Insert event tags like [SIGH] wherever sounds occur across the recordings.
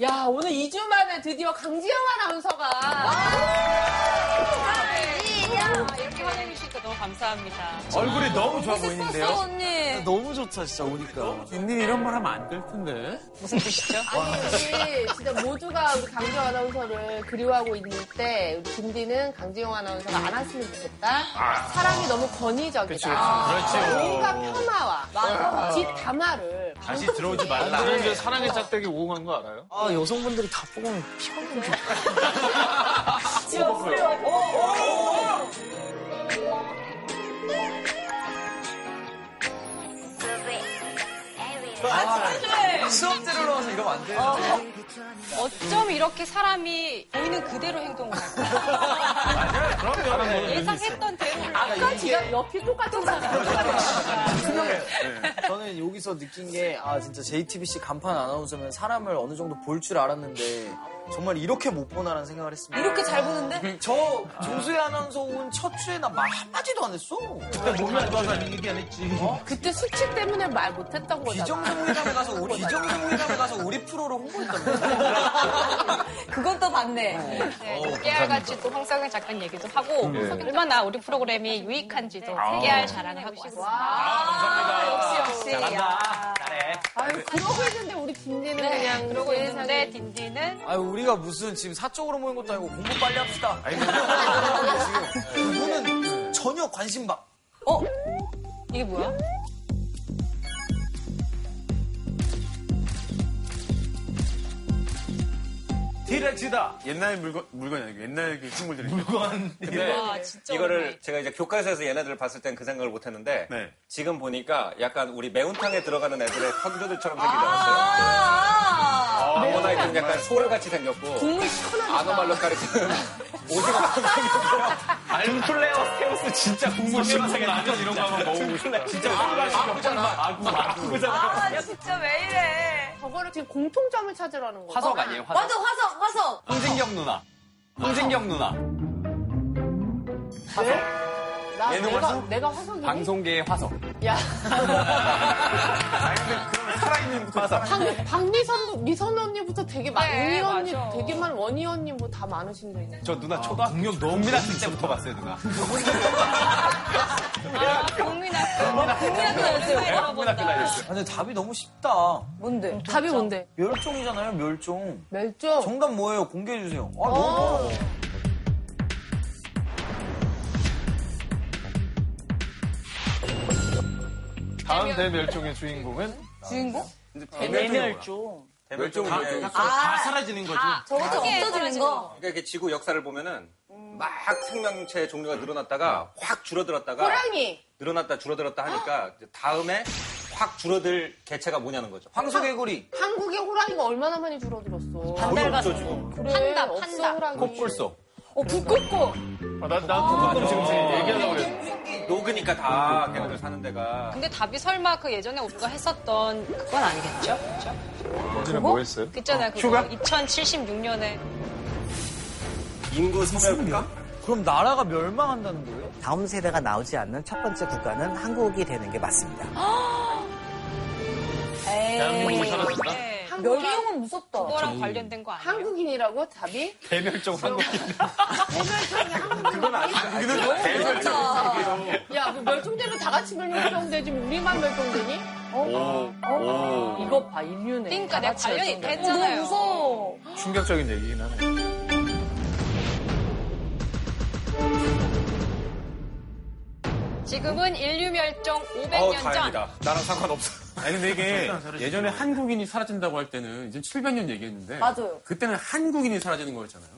야, 오늘 2주 만에 드디어 강지영 아나운서가. 이렇게 환영해 주시니까 너무 감사합니다. 얼굴이 너무 좋아 보이는데요? 언니. 너무 좋다, 진짜, 오니까. 님 이런 말 하면 안 될 텐데. 무슨 뜻이죠? 아니, 우리 진짜 모두가 우리 강지영 아나운서를 그리워하고 있는 때, 우리 김디는 강지영 아나운서가 안 왔으면 좋겠다. 사랑이 너무 권위적이다. 그렇지. 온갖 폄하와 뒷담화를 다시 들어오지 말라. 저는 이제 사랑의 짝대기 오공한 거 알아요? 아, 여성분들이 다 뽑으면 피곤해. [LAUGHS] 수업 들으러 이러면 안 돼요. 어쩜 이렇게 사람이 보이는 그대로 행동을 할까? 그럼요. 예상했던 대로를 아까 지금 옆이 똑같은 사람. 저는 여기서 느낀 게, 아, 진짜 JTBC 간판 아나운서면 사람을 어느 정도 볼 줄 알았는데, 정말 이렇게 못 보나라는 생각을 했습니다. 이렇게 잘 보는데? [LAUGHS] 저 조수혜 아나운서 온 첫 주에 나 말 한마디도 안 했어. 그때 몸이 안 좋아서 얘기 안 했지. 그때 수치 때문에 말 못했던 거잖아. 비정상회담에 가서 우리 비정상회담에 가서 우리 프로를 홍보했다며. [LAUGHS] 그건 또 봤네. 네, 깨알같이 또 황석영 작가님 얘기도 하고 얼마나 우리 프로그램이 유익한지도 깨알 자랑을 하고 왔습니다. 아, 역시, 역시. 야. 아유, 그러고 있는데 우리 김디는 그냥 그러고 있는데 딘딘은 아유, 우리가 무슨 지금 사적으로 모인 것도 아니고 공부 빨리 합시다. 지금 그분은 전혀 관심 바. 어? 이게 뭐야? 디렉트다. 옛날 물건, 물건이 아니고 옛날 그 식물들이. 물건. 근데 와 진짜 이거를 제가 이제 교과서에서 얘네들을 봤을 땐 그 생각을 못 했는데 네. 지금 보니까 약간 우리 매운탕에 들어가는 애들의 선조들처럼 생기더라고요. 아, 어머나 좀 약간 소울같이 생겼고 국물 시원하다. 아노말로까리는 오징어처럼 생겼고요. 알플레어 스테우스 진짜 국물 시원하게 라면 이런 거 한번 먹어보고 싶다. 진짜 아구잖아. 아구, 아구잖아. 아, 진짜 왜 이래. 저거를 지금 공통점을 찾으라는 거야. 화석 아니에요, 화석. 맞아, 화석, 화석. 홍진경 누나. 홍진경 누나. 나 얘는 내가, 화석? 내가 화석이니? 방송계의 화석. 야, [LAUGHS] 화석. 박, 박미선, 미선 언니부터 되게 많, 네, 은희 언니 맞아. 되게 많, 원희 언니 뭐 다 많으신데. 저 누나 초등학교 국민학교 때부터 봤어요, 누나. 아, 국민학교 국민학교 네, 국민학교 다녔어요. 아, 근데 답이 너무 쉽다. 뭔데? 답이 뭔데? 멸종이잖아요, 멸종. 멸종? 정답 뭐예요? 공개해 주세요. 아, 너무 어. 어려워. 다음 대멸종의 주인공은 주인공? 대멸종. 대멸종은 이제 다 사라지는 거지. 저거 좀 없어지는 거. 그러니까 이렇게 지구 역사를 보면은 막 생명체 종류가 늘어났다가 확 줄어들었다가 호랑이! 늘어났다 줄어들었다 하니까 이제 다음에 확 줄어들 개체가 뭐냐는 거죠. 황소개구리. 한국의 호랑이가 얼마나 많이 줄어들었어. 거의 없죠 지금. 그래, 판다, 없어, 판다. 호랑이. 콧불소. 어, 북극고. 아, 나, 나 그거 지금 얘기하려고 그랬는데. 녹으니까 다 걔네들 사는 데가 근데 답이 설마 그 예전에 우리가 했었던 그건 아니겠죠? 그죠? 언제는 뭐 했어요? 그 있잖아요 그거 휴가? 2076년에 인구 소멸국가? 그럼 나라가 멸망한다는 거예요? 다음 세대가 나오지 않는 첫 번째 국가는 한국이 되는 게 맞습니다. [GASPS] 대한민국이 사라진다? 네. 멸종은 무섭다. 그거랑 관련된 거 아니에요? 한국인이라고? 답이? 대멸종 한국인. 대멸종이 한국인. 대멸종. 야, 그 멸종되면 다 같이 멸종되지, 뭐 우리만 멸종되니? 어? 어? 이거 봐, 인류네. 그러니까 내가 관련이. 됐잖아요. 너무 무서워. 충격적인 얘기긴 하네. 지금은 인류 멸종 어우 500년 전. 다행이다. 나랑 상관없어. [LAUGHS] 아니 근데 이게 [LAUGHS] 예전에 한국인이 사라진다고 할 때는 이제 700년 얘기했는데 맞아요. 그때는 한국인이 사라지는 거였잖아요.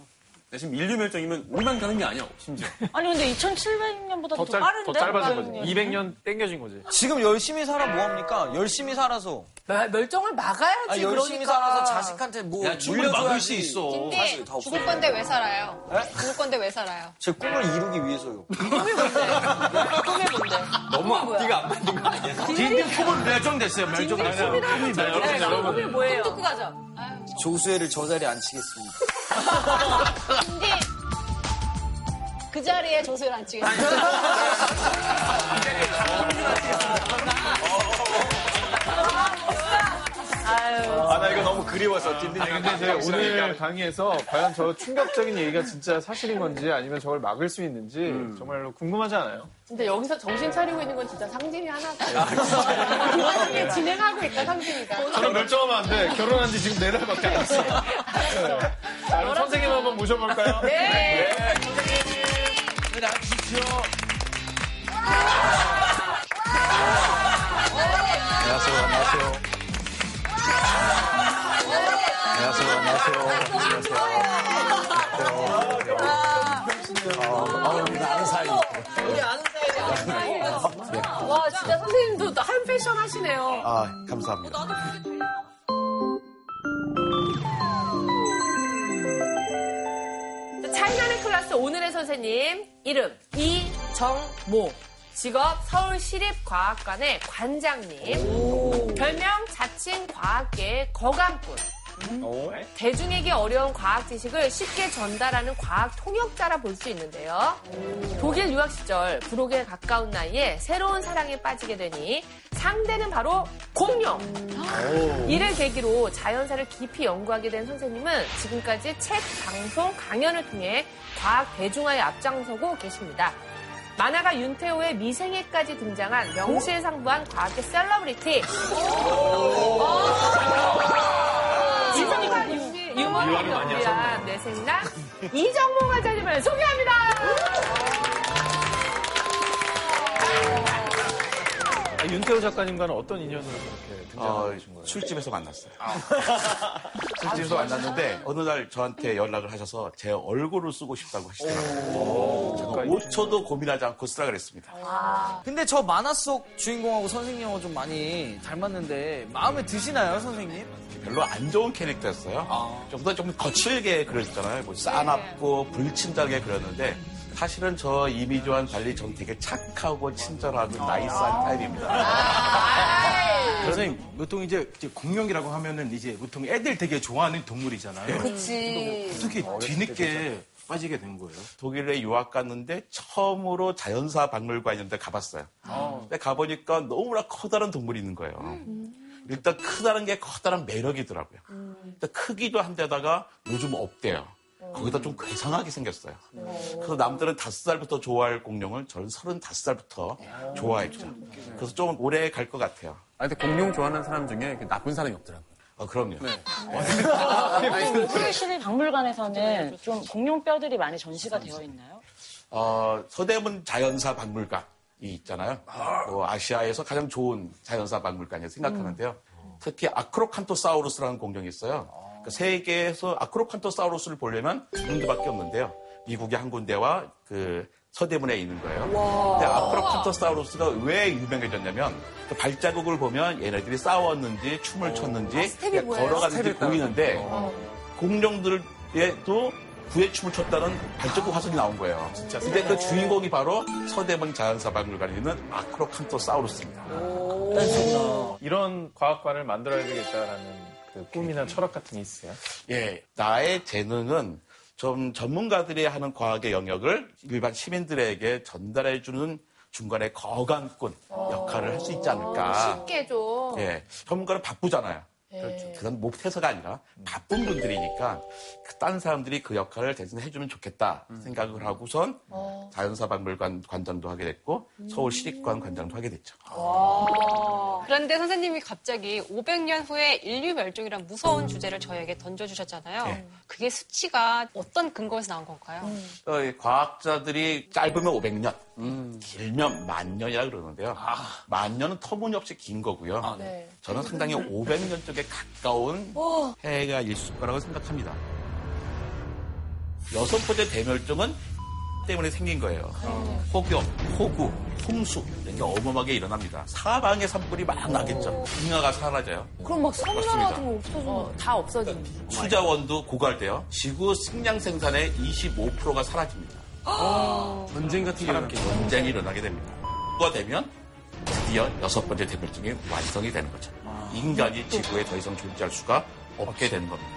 근데 지금 인류 멸종이면 우리만 가는 게 아니야 심지어. [LAUGHS] 아니, 근데 2700년보다 더, 더, 짧, 빠른데? 더 짧아진 거지. 200년 땡겨진 거지. 지금 열심히 살아 뭐합니까? 열심히 살아서. 멸- 멸종을 막아야지, 아, 열심히 그러니까. 살아서 자식한테 뭐 야, 막을 수. 있어. 근데 죽을. 건데 왜 살아요? 네? 죽을 건데 왜 살아요? 제 꿈을 이루기 위해서요. [LAUGHS] 너무 앞뒤가 안 맞는 거 아니야? 딘딘 품은 멸종됐어요. 멸종. 여러분, 여러분. 뭐예요? 듣고 가자. 조수혜를 저 자리에 앉히겠습니다. 근데 그 자리에 조수를 안 치겠어요. 아, 나 이거 너무 그리워서 딘딘 아니, 근데 제가 오늘 강의에서 과연 저 충격적인 얘기가 진짜 사실인 건지 아니면 저걸 막을 수 있는지 정말로 궁금하지 않아요? 근데 여기서 정신 차리고 있는 건 진짜 상진이 하나다. 그 와중에 진행하고 있다, 상진이가. 저는 멀쩡하면 안 돼. 결혼한 지 지금 네 달밖에 안 됐어. 네. 자, 그럼 선생님 한번 모셔볼까요? 네. 네, 나와주십시오. 안녕하세요. 안녕하세요. 안녕하세요. 안녕하세요. 안녕하세요. 아, 아는 사이. 우리 아는. 와, 진짜 선생님도 한 패션 하시네요. 아, 감사합니다. 차이나는 클래스 오늘의 선생님 이름 이정모. 직업 서울시립과학관의 관장님. 별명 자칭 과학계의 거감꾼 대중에게 어려운 과학 지식을 쉽게 전달하는 과학 통역자라 볼 수 있는데요. 독일 유학 시절 불혹에 가까운 나이에 새로운 사랑에 빠지게 되니 상대는 바로 공룡. 이를 계기로 자연사를 깊이 연구하게 된 선생님은 지금까지 책, 방송, 강연을 통해 과학 대중화에 앞장서고 계십니다. 만화가 윤태호의 미생애까지 등장한 명실상부한 과학계 셀러브리티. 유머를 연구한 내생남 이정모 과장님을 소개합니다. 아, 윤태호 작가님과는 어떤 인연으로 그렇게 어, 등장하신 거예요? 술집에서 만났어요. [LAUGHS] 술집에서 만났는데 어느 날 저한테 연락을 하셔서 제 얼굴을 쓰고 싶다고 하시더라고요. 제가 5초도 고민하지 않고 쓰라 그랬습니다. 근데 저 만화 속 주인공하고 선생님하고 좀 많이 닮았는데 마음에 드시나요, 선생님? 별로 안 좋은 캐릭터였어요. 좀 더 좀 거칠게 그렸잖아요. 뭐 싸납고 불친절하게 그렸는데 사실은 저 이미지와는 달리 전 되게 착하고 친절하고 나이스한 타입입니다. 선생님, 보통 이제 공룡이라고 하면은 이제 보통 애들 되게 좋아하는 동물이잖아요. 그치. 어떻게 뒤늦게 빠지게 된 거예요? 독일에 유학 갔는데 처음으로 자연사 박물관 이런 데 가봤어요. 근데 가보니까 너무나 커다란 동물이 있는 거예요. 일단 크다는 게 커다란 매력이더라고요. 일단 크기도 한데다가 요즘 없대요. 거기다 좀 괴상하게 생겼어요. 그래서 남들은 다섯 살부터 좋아할 공룡을 저는 서른다섯 살부터 좋아했죠. 그래서 좀 오래 갈 것 같아요. 아, 근데 공룡 좋아하는 사람 중에 나쁜 사람이 없더라고요. 어, 그럼요. 서울시립 박물관에서는 좀 공룡 뼈들이 많이 전시가 되어 있나요? 어, 서대문 자연사 박물관이 있잖아요. 어, 아시아에서 가장 좋은 자연사 박물관이라고 생각하는데요. 특히 아크로칸토사우루스라는 공룡이 있어요. 그 세계에서 아크로칸토사우루스를 보려면 두 군데밖에 없는데요. 미국의 한 군데와 그 서대문에 있는 거예요. 근데 아크로칸토사우루스가 왜 유명해졌냐면 그 발자국을 보면 얘네들이 싸웠는지 춤을 췄는지 그냥 걸어가는지 보이는데 공룡들에도 구애 춤을 췄다는 발자국 화석이 나온 거예요. 근데 그 주인공이 바로 서대문 자연사 박물관에 있는 아크로칸토사우루스입니다. 이런 과학관을 만들어야 되겠다라는 그 꿈이나 철학 같은 게 있어요? 예, 나의 재능은 좀 전문가들이 하는 과학의 영역을 일반 시민들에게 전달해주는 중간에 거강꾼 역할을 할 수 있지 않을까. 쉽게 좀. 예, 전문가는 바쁘잖아요. 예. 그건 못해서가 아니라 바쁜 분들이니까 그 다른 사람들이 그 역할을 대신 해주면 좋겠다 생각을 하고선 자연사 박물관 관장도 하게 됐고 서울시립관 관장도 하게 됐죠. 그런데 선생님이 갑자기 500년 후에 인류 멸종이란 무서운 주제를 저에게 던져주셨잖아요. 네. 그게 수치가 어떤 근거에서 나온 건가요? 어, 이 과학자들이 짧으면 500년, 길면 만 년이라 그러는데요. 만 년은 터무니없이 긴 거고요. 네. 저는 상당히 500년 쪽에 가까운 해가 있을 거라고 생각합니다. 여섯 번째 대멸종은 때문에 생긴 거예요. 폭염, 폭우, 홍수 이런 게 어마어마하게 일어납니다. 사방에 산불이 막 나겠죠. 빙하가 사라져요. 그럼 막 섬나라 맞습니다. 같은 거 없어져. 어, 다 없어지는. 수자원도 고갈돼요. 지구 식량 생산의 25%가 사라집니다. 전쟁 같은 게 일어났겠죠. 전쟁이 일어나게 됩니다. 가 되면 드디어 여섯 번째 대멸종이 완성이 되는 거죠. 인간이 지구에 더 이상 존재할 수가 없게 되는 겁니다.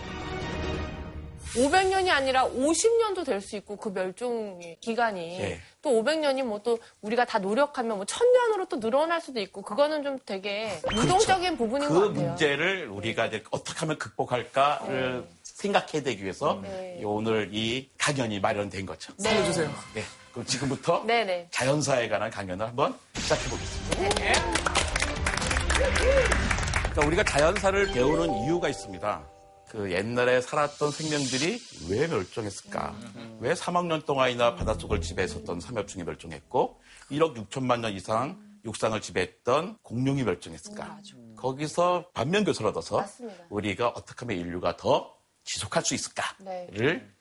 500년이 아니라 50년도 될 수 있고 그 멸종 기간이 예. 또 500년이 뭐 또 우리가 다 노력하면 뭐 1000년으로 또 늘어날 수도 있고 그거는 좀 되게 유동적인 부분인 그 것 같아요. 문제를 우리가 이제 어떻게 하면 극복할까를 생각해야 되기 위해서 네. 오늘 이 강연이 마련된 거죠. 네. 살려주세요. 네. 그럼 지금부터 네네. 자연사에 관한 강연을 한번 시작해 보겠습니다. 그러니까 우리가 자연사를 배우는 이유가 있습니다. 그 옛날에 살았던 생명들이 왜 멸종했을까? 왜 3억 년 동안이나 바닷속을 지배했었던 삼엽충이 멸종했고 1억 6천만 년 이상 육상을 지배했던 공룡이 멸종했을까? 거기서 반면 교사를 얻어서 맞습니다. 우리가 어떻게 하면 인류가 더 지속할 수 있을까를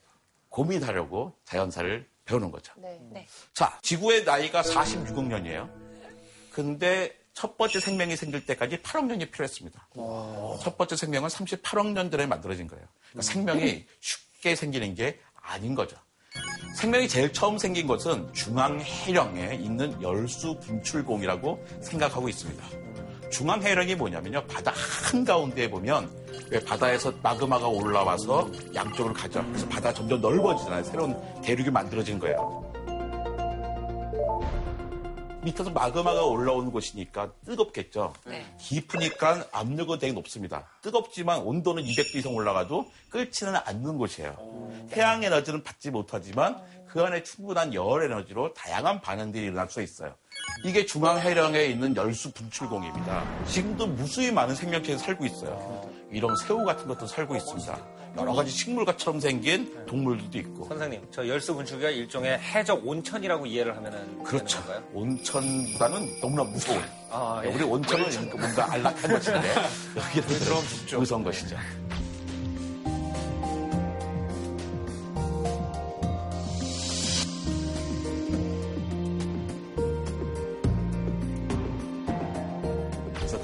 고민하려고 자연사를 배우는 거죠. 네. 네. 자, 지구의 나이가 46억 년이에요. 근데 첫 번째 생명이 생길 때까지 8억 년이 필요했습니다. 첫 번째 생명은 38억 년 전에 만들어진 거예요. 그러니까 생명이 쉽게 생기는 게 아닌 거죠. 생명이 제일 처음 생긴 것은 중앙해령에 있는 열수 분출공이라고 생각하고 있습니다. 중앙해령이 뭐냐면요. 바다 한가운데에 보면 왜 바다에서 마그마가 올라와서 양쪽으로 가죠. 그래서 바다가 점점 넓어지잖아요. 새로운 대륙이 만들어진 거예요. 밑에서 마그마가 올라오는 곳이니까 뜨겁겠죠. 깊으니까 압력은 되게 높습니다. 뜨겁지만 온도는 200도 이상 올라가도 끓지는 않는 곳이에요. 태양 에너지는 받지 못하지만 그 안에 충분한 열 에너지로 다양한 반응들이 일어날 수 있어요. 이게 중앙 해령에 있는 열수 분출공입니다. 지금도 무수히 많은 생명체가 살고 있어요. 이런 새우 같은 것도 살고 있습니다. 여러 가지 식물과처럼 생긴 동물들도 있고. 선생님, 저 열수 분출기가 일종의 해적 온천이라고 이해를 하면은 그렇죠. 건가요? 온천보다는 너무나 무서운. 아, 예. 우리 온천은 뭔가 안락한 것인데 [LAUGHS] 여기는 좀 무서운 것이죠.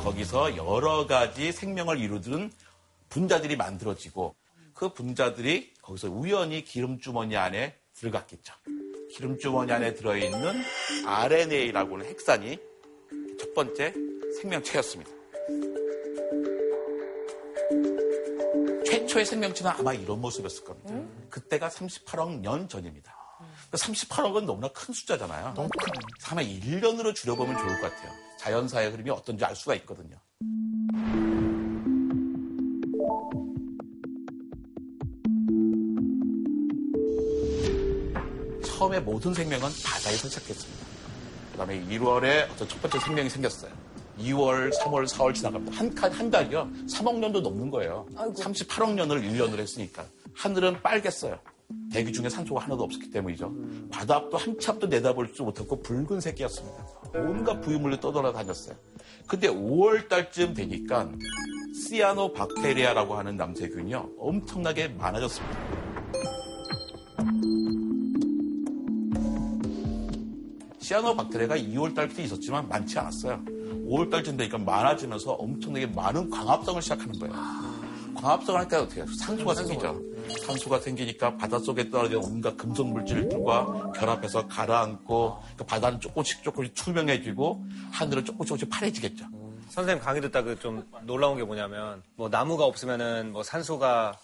거기서 여러 가지 생명을 이루는 분자들이 만들어지고 그 분자들이 거기서 우연히 기름주머니 안에 들어갔겠죠. 기름주머니 안에 들어있는 RNA라고 하는 핵산이 첫 번째 생명체였습니다. 최초의 생명체는 아마 이런 모습이었을 겁니다. 그때가 38억 년 전입니다. 38억은 너무나 큰 숫자잖아요. 너무 큰. 아마 1년으로 줄여보면 좋을 것 같아요. 자연사의 흐름이 어떤지 알 수가 있거든요. 처음에 모든 생명은 바다에서 시작했습니다. 그 다음에 1월에 어떤 첫 번째 생명이 생겼어요. 2월, 3월, 4월 지나갑니다. 한, 칸, 한 달이요. 3억 년도 넘는 거예요. 38억 년을 1년을 했으니까. 하늘은 빨갰어요. 대기 중에 산소가 하나도 없었기 때문이죠. 바다 앞도 한참도 내다볼 수 못했고 붉은 색이었습니다. 온갖 부유물로 떠돌아다녔어요. 근데 5월 달쯤 되니까 시아노 박테리아라고 하는 남세균이요. 엄청나게 많아졌습니다. 시아노 박테리아가 2월 달부터 있었지만 많지 않았어요. 5월 달쯤 되니까 많아지면서 엄청나게 많은 광합성을 시작하는 거예요. 광합성을 하니까 어떻게 해요? 산소가 생기죠. 산소가 생기니까 바닷속에 떨어진 온갖 금속 물질들과 결합해서 가라앉고 그 바다는 조금씩 조금씩 투명해지고 하늘은 조금씩 조금씩 파래지겠죠. 선생님 강의 듣다 그 좀 놀라운 게 뭐냐면 뭐 나무가 없으면은 뭐 산소가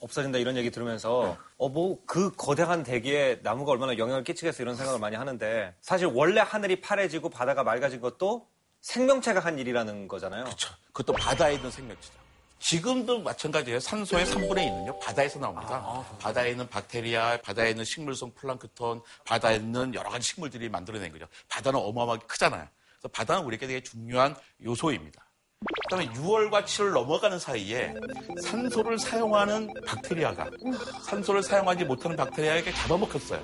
없어진다 이런 얘기 들으면서 어뭐 그 거대한 대기에 나무가 얼마나 영향을 끼치겠어 이런 생각을 많이 하는데 사실 원래 하늘이 파래지고 바다가 맑아진 것도 생명체가 한 일이라는 거잖아요. 그렇죠. 그것도 바다에 있는 생명체죠. 지금도 마찬가지예요. 산소의 3분의 1은요, 바다에서 나옵니다. 바다에 있는 박테리아, 바다에 있는 식물성 플랑크톤, 바다에 있는 여러 가지 식물들이 만들어낸 거죠. 바다는 어마어마하게 크잖아요. 그래서 바다는 우리에게 되게 중요한 요소입니다. 그 다음에 6월과 7월 넘어가는 사이에 산소를 사용하는 박테리아가 산소를 사용하지 못하는 박테리아에게 잡아먹혔어요.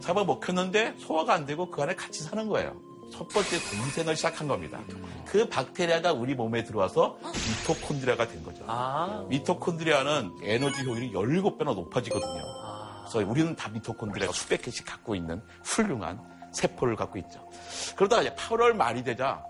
잡아먹혔는데 소화가 안 되고 그 안에 같이 사는 거예요. 첫 번째 공생을 시작한 겁니다. 그 박테리아가 우리 몸에 들어와서 미토콘드리아가 된 거죠. 미토콘드리아는 에너지 효율이 17배나 높아지거든요. 그래서 우리는 다 미토콘드리아가 수백 개씩 갖고 있는 훌륭한 세포를 갖고 있죠. 그러다가 이제 8월 말이 되자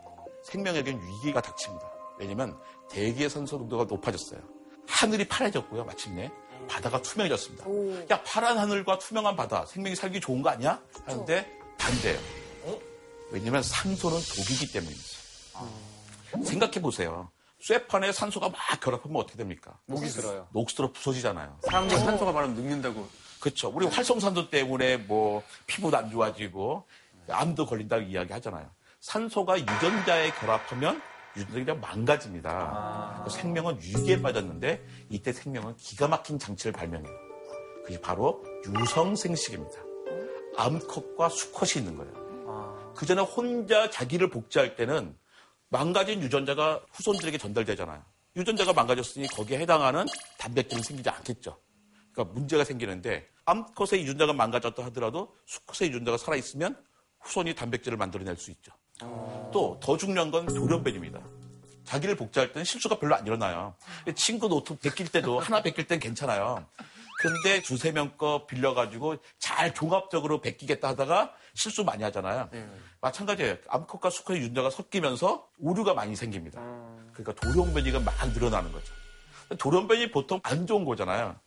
생명에겐 위기가 닥칩니다. 왜냐면 대기의 산소 농도가 높아졌어요. 하늘이 파래졌고요, 마침내. 바다가 투명해졌습니다. 야, 파란 하늘과 투명한 바다, 생명이 살기 좋은 거 아니야? 하는데 반대예요. 왜냐면 산소는 독이기 때문입니다. 생각해 보세요. 쇠판에 산소가 막 결합하면 어떻게 됩니까? 목이 들어요. 녹슬어 부서지잖아요. 사람들 산소가 많으면 늙는다고. 그렇죠. 우리 활성산소 때문에 뭐 피부도 안 좋아지고 암도 걸린다고 이야기 하잖아요. 산소가 유전자에 결합하면 유전자가 망가집니다. 그 생명은 위기에 빠졌는데 이때 생명은 기가 막힌 장치를 발명해요. 그게 바로 유성생식입니다. 암컷과 수컷이 있는 거예요. 그 전에 혼자 자기를 복제할 때는 망가진 유전자가 후손들에게 전달되잖아요. 유전자가 망가졌으니 거기에 해당하는 단백질은 생기지 않겠죠. 그러니까 문제가 생기는데 암컷의 유전자가 망가졌다 하더라도 수컷의 유전자가 살아있으면 후손이 단백질을 만들어낼 수 있죠. 또더 중요한 건 돌연변입니다. 자기를 복제할 때는 실수가 별로 안 일어나요. 친구 노트 베낄 때도 하나 베낄 땐 괜찮아요. 근데 두세 명 거 빌려가지고 잘 종합적으로 베끼겠다 하다가 실수 많이 하잖아요. 마찬가지예요. 암컷과 수컷의 유전자가 섞이면서 오류가 많이 생깁니다. 그러니까 돌연변이가 막 늘어나는 거죠. 돌연변이 보통 안 좋은 거잖아요.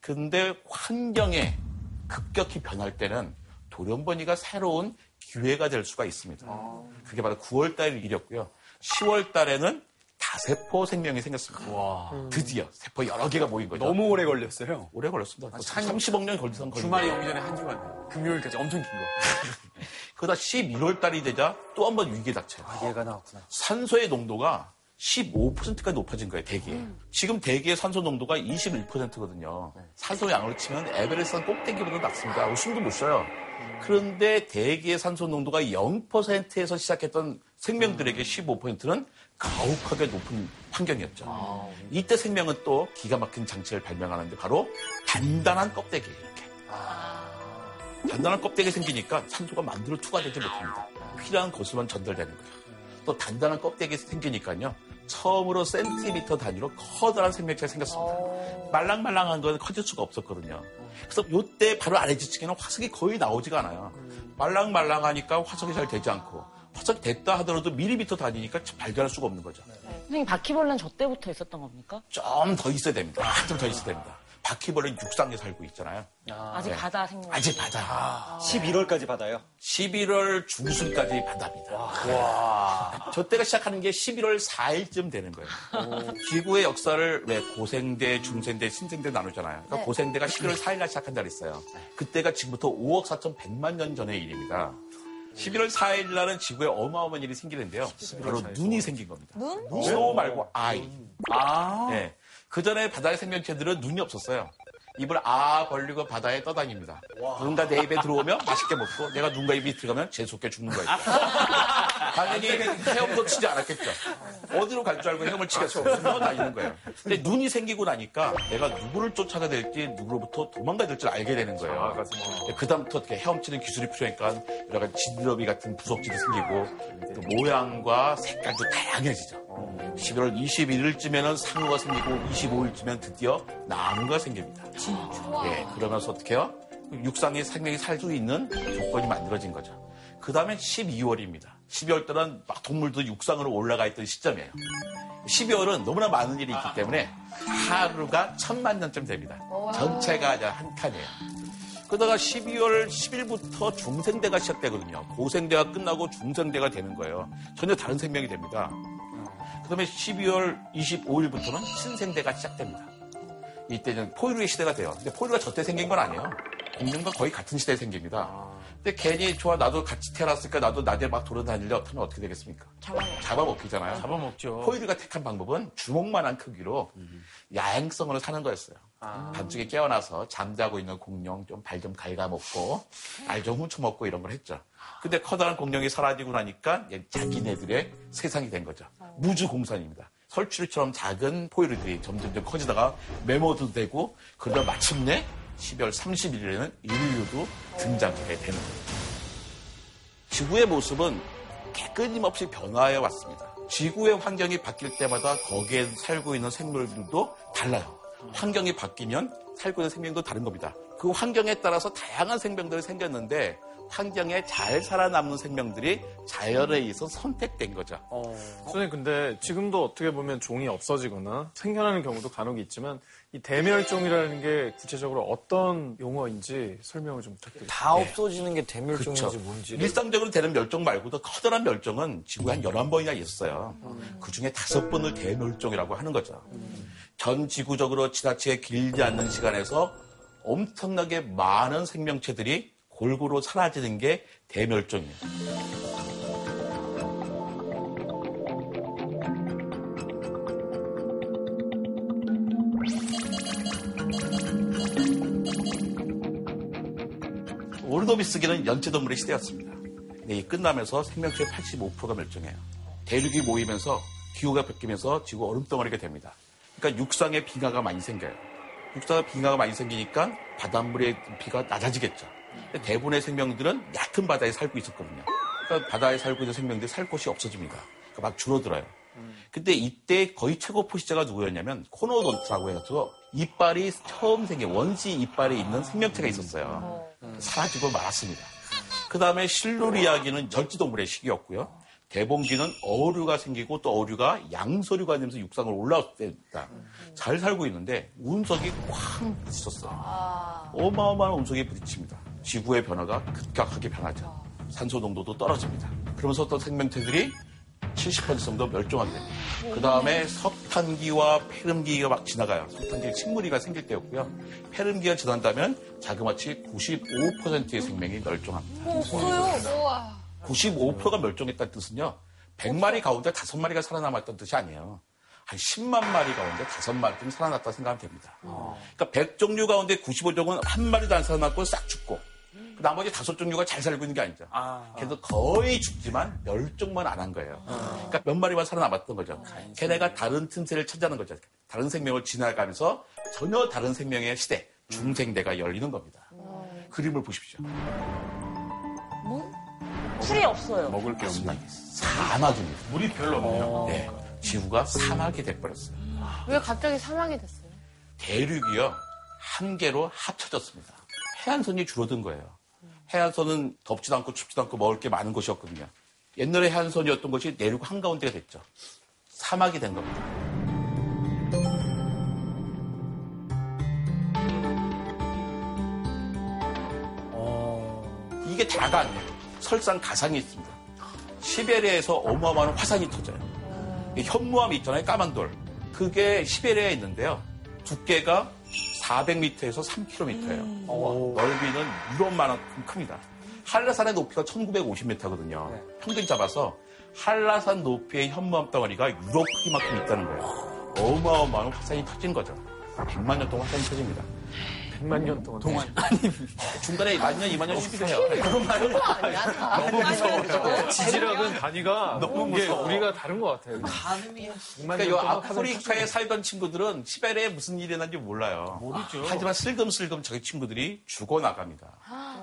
근데 환경이 급격히 변할 때는 돌연변이가 새로운 기회가 될 수가 있습니다. 그게 바로 9월 달 일이었고요. 10월 달에는 다세포 생명이 생겼습니다. 드디어 세포 여러 개가 모인 거죠. 너무 오래 걸렸어요. 오래 걸렸습니다. 30억 년 걸리선 걸린 주말이 거예요. 오기 전에 한 주간. 금요일까지 엄청 긴 거. [LAUGHS] 그러다 11월 달이 되자 또 한 번 위기에 닥쳐요. 얘가 나왔구나. 산소의 농도가 15%까지 높아진 거예요, 대기에. 지금 대기의 산소 농도가 21%거든요. 산소 양으로 치면 에베레스트 꼭대기보다 낮습니다. 숨도 못 쉬어요. 그런데 대기의 산소 농도가 0%에서 시작했던 생명들에게 15%는 가혹하게 높은 환경이었죠. 이때 생명은 또 기가 막힌 장치를 발명하는데 바로 단단한 껍데기예요, 이렇게. 단단한 껍데기 생기니까 산소가 만들어 투과되지 못합니다. 필요한 곳으로만 전달되는 거예요. 또 단단한 껍데기 생기니까요. 처음으로 센티미터 단위로 커다란 생명체가 생겼습니다. 말랑말랑한 건 커질 수가 없었거든요. 그래서 이때 바로 아래 지층에는 화석이 거의 나오지가 않아요. 말랑말랑하니까 화석이 잘 되지 않고 화석이 됐다 하더라도 밀리미터 단위니까 발견할 수가 없는 거죠. 선생님 바퀴벌레는 저 때부터 있었던 겁니까? 좀 더 있어야 됩니다. 한참 더 있어야 됩니다. 바퀴벌레는 육상에 살고 있잖아요. 아 직 네. 바다 생물. 아직 바다. 11월까지 받아요. 11월 중순까지 바다입니다. 저 때가 시작하는 게 11월 4일쯤 되는 거예요. 지구의 역사를 왜 고생대, 중생대, 신생대 나누잖아요. 그러니까 고생대가 11월 4일 날 시작한다 그랬어요. 그때가 지금부터 5억 4천 100만 년 전의 일입니다. 11월 4일 날은 지구에 어마어마한 일이 생기는데요. 바로 눈이 생긴 겁니다. 눈? snow 말고 eye. 아. 네. 그 전에 바다의 생명체들은 눈이 없었어요. 입을 아 벌리고 바다에 떠다닙니다. 누군가 내 입에 들어오면 맛있게 먹고 내가 누군가 입에 들어가면 재수없게 죽는 거예요. [LAUGHS] 당연히 헤엄도 치지 않았겠죠. 어디로 갈 줄 알고 헤엄을 치겠어. 다니는 거예요. 근데 눈이 생기고 나니까 내가 누구를 쫓아가 될지 누구로부터 도망가야 될지 알게 되는 거예요. 그 다음부터 어떻게 헤엄치는 기술이 필요하니까 여러 가지 지느러미 같은 부속질이 생기고 또 모양과 색깔도 다양해지죠. 11월 21일쯤에는 상어가 생기고 25일쯤엔 드디어 나무가 생깁니다. 예, 그러면서 어떻게 해요? 육상의 생명이 살 수 있는 조건이 만들어진 거죠. 그 다음에 12월입니다. 12월 달은 막 동물도 육상으로 올라가 있던 시점이에요. 12월은 너무나 많은 일이 있기 때문에 하루가 천만 년쯤 됩니다. 전체가 한 칸이에요. 그러다가 12월 10일부터 중생대가 시작되거든요. 고생대가 끝나고 중생대가 되는 거예요. 전혀 다른 생명이 됩니다. 그 다음에 12월 25일부터는 신생대가 시작됩니다. 이때는 포유류의 시대가 돼요. 근데 포유류가 저때 생긴 건 아니에요. 공룡과 거의 같은 시대에 생깁니다. 근데 괜히 좋아 나도 같이 태어났으니까 나도 낮에 막 돌아다니려 하면 어떻게 되겠습니까? 잡아먹히잖아요. 잡아먹죠. 포유류가 택한 방법은 주먹만한 크기로 야행성으로 사는 거였어요. 밤중에 깨어나서 잠자고 있는 공룡 좀 발 좀 갉아먹고 알 좀 훔쳐먹고 이런 걸 했죠. 근데 커다란 공룡이 사라지고 나니까 얘 자기네들의 세상이 된 거죠. 무주공산입니다. 설치류처럼 작은 포유류들이 점점점 커지다가 메모도 되고 그러다 마침내 12월 31일에는 인류도 등장하게 되는 거예요. 지구의 모습은 끊임없이 변화해 왔습니다. 지구의 환경이 바뀔 때마다 거기에 살고 있는 생물들도 달라요. 환경이 바뀌면 살고 있는 생명도 다른 겁니다. 그 환경에 따라서 다양한 생명들이 생겼는데 환경에 잘 살아남는 생명들이 자연에 의해서 선택된 거죠. 선생님 근데 지금도 어떻게 보면 종이 없어지거나 생겨나는 경우도 간혹 있지만 이 대멸종이라는 게 구체적으로 어떤 용어인지 설명을 좀 부탁드립니다. 다 없어지는 게 대멸종인지 그렇죠. 뭔지. 일상적으로 되는 멸종 말고도 커다란 멸종은 지구에 한 11번이나 있어요. 그 중에 다섯 번을 대멸종이라고 하는 거죠. 전 지구적으로 지나치게 길지 않는 시간에서 엄청나게 많은 생명체들이 골고루 사라지는 게 대멸종이에요. 오르도비스기는 연체동물의 시대였습니다. 근데 이 끝나면서 생명체의 85%가 멸종해요. 대륙이 모이면서 기후가 바뀌면서 지구 얼음덩어리가 됩니다. 그러니까 육상에 빙하가 많이 생겨요. 육상에 빙하가 많이 생기니까 바닷물의 비가 낮아지겠죠. 대부분의 생명들은 얕은 바다에 살고 있었거든요. 그러니까 바다에 살고 있는 생명들이 살 곳이 없어집니다. 그러니까 막 줄어들어요. 근데 이때 거의 최고 포시자가 누구였냐면 코노돈트라고 해서 이빨이 처음 생긴 원시 이빨에 있는 생명체가 있었어요. 사라지고 말았습니다. 그 다음에 실루리아기는 절지동물의 시기였고요. 대봉기는 어류가 생기고 또 어류가 양서류가 되면서 육상을 올라왔을 때입니다. 잘 살고 있는데 운석이 쾅 부딪혔어요. 어마어마한 운석이 부딪힙니다. 지구의 변화가 급격하게 변하죠. 산소 농도도 떨어집니다. 그러면서 어떤 생명체들이 70% 정도 멸종하게 됩니다. 그 다음에 석탄기와 폐름기가 막 지나가요. 석탄기 식물이가 생길 때였고요. 폐름기가 지난다면 자그마치 95%의 생명이 멸종합니다. 우와. 95%가 멸종했다는 뜻은요. 100마리 가운데 5마리가 살아남았다는 뜻이 아니에요. 한 10만 마리 가운데 5마리쯤 살아났다 생각하면 됩니다. 그러니까 100종류 가운데 95종은 한 마리도 안 살아남고 싹 죽고 그 나머지 다섯 종류가 잘 살고 있는 게 아니죠. 그래서 거의 죽지만 멸종만 안 한 거예요. 그러니까 몇 마리만 살아남았던 거죠. 걔네가 다른 틈새를 찾아는 거죠. 다른 생명을 지나가면서 전혀 다른 생명의 시대, 중생대가 열리는 겁니다. 그림을 보십시오. 풀이 없어요. 먹을 게 없네. 사막입니다. 물이 별로 없네요. 네. 지구가 사막이 돼버렸어요. 왜 갑자기 사망이 됐어요? 대륙이요 한 개로 합쳐졌습니다. 해안선이 줄어든 거예요. 해안선은 덥지도 않고 춥지도 않고 먹을 게 많은 곳이었거든요. 옛날에 해안선이었던 것이 내륙 한가운데가 됐죠. 사막이 된 겁니다. 이게 다가 아니에요. 설상 가상이 있습니다. 시베리아에서 어마어마한 화산이 터져요. 이 현무암이 있잖아요. 까만 돌. 그게 시베리아에 있는데요. 두께가 400m에서 3km예요. 넓이는 유럽만큼 큽니다. 한라산의 높이가 1950m거든요. 평균 잡아서 한라산 높이의 현무암 덩어리가 유럽 크기만큼 있다는 거예요. 어마어마한 화산이 터진 거죠. 100만 년 동안 화산이 터집니다. 100만 년 동안. 동안. 중간에 만 년, 2만 년 쉬기도 해요. 너무 무서워. 지질학은 단위가 너무 이게 우리가 다른 것 같아요. 그러니까 요 아프리카에 살던 친구들은 시베리아에 무슨 일이 났는지 몰라요. 모르죠. 하지만 슬금슬금 저희 친구들이 죽어나갑니다.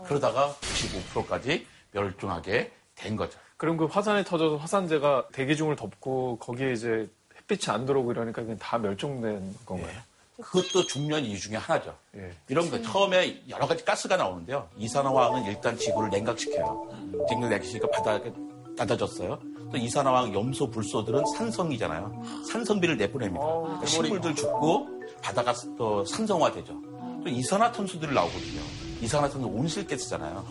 그러다가 95%까지 멸종하게 된 거죠. 그럼 그 화산이 터져서 화산재가 대기중을 덮고 거기에 이제 햇빛이 안 들어오고 이러니까 그냥 다 멸종된 건가요? 그것도 중요한 이유 중에 하나죠. 예. 이런 거 처음에 여러 가지 가스가 나오는데요. 이산화황은 일단 지구를 냉각시켜요. 지구 냉각시키니까 바다가 낮아졌어요. 또 이산화황, 염소, 불소들은 산성이잖아요. 산성비를 내보냅니다. 그러니까 식물들 죽고 바다가 또 산성화되죠. 또 이산화탄소들이 나오거든요. 이산화탄소 온실가스잖아요.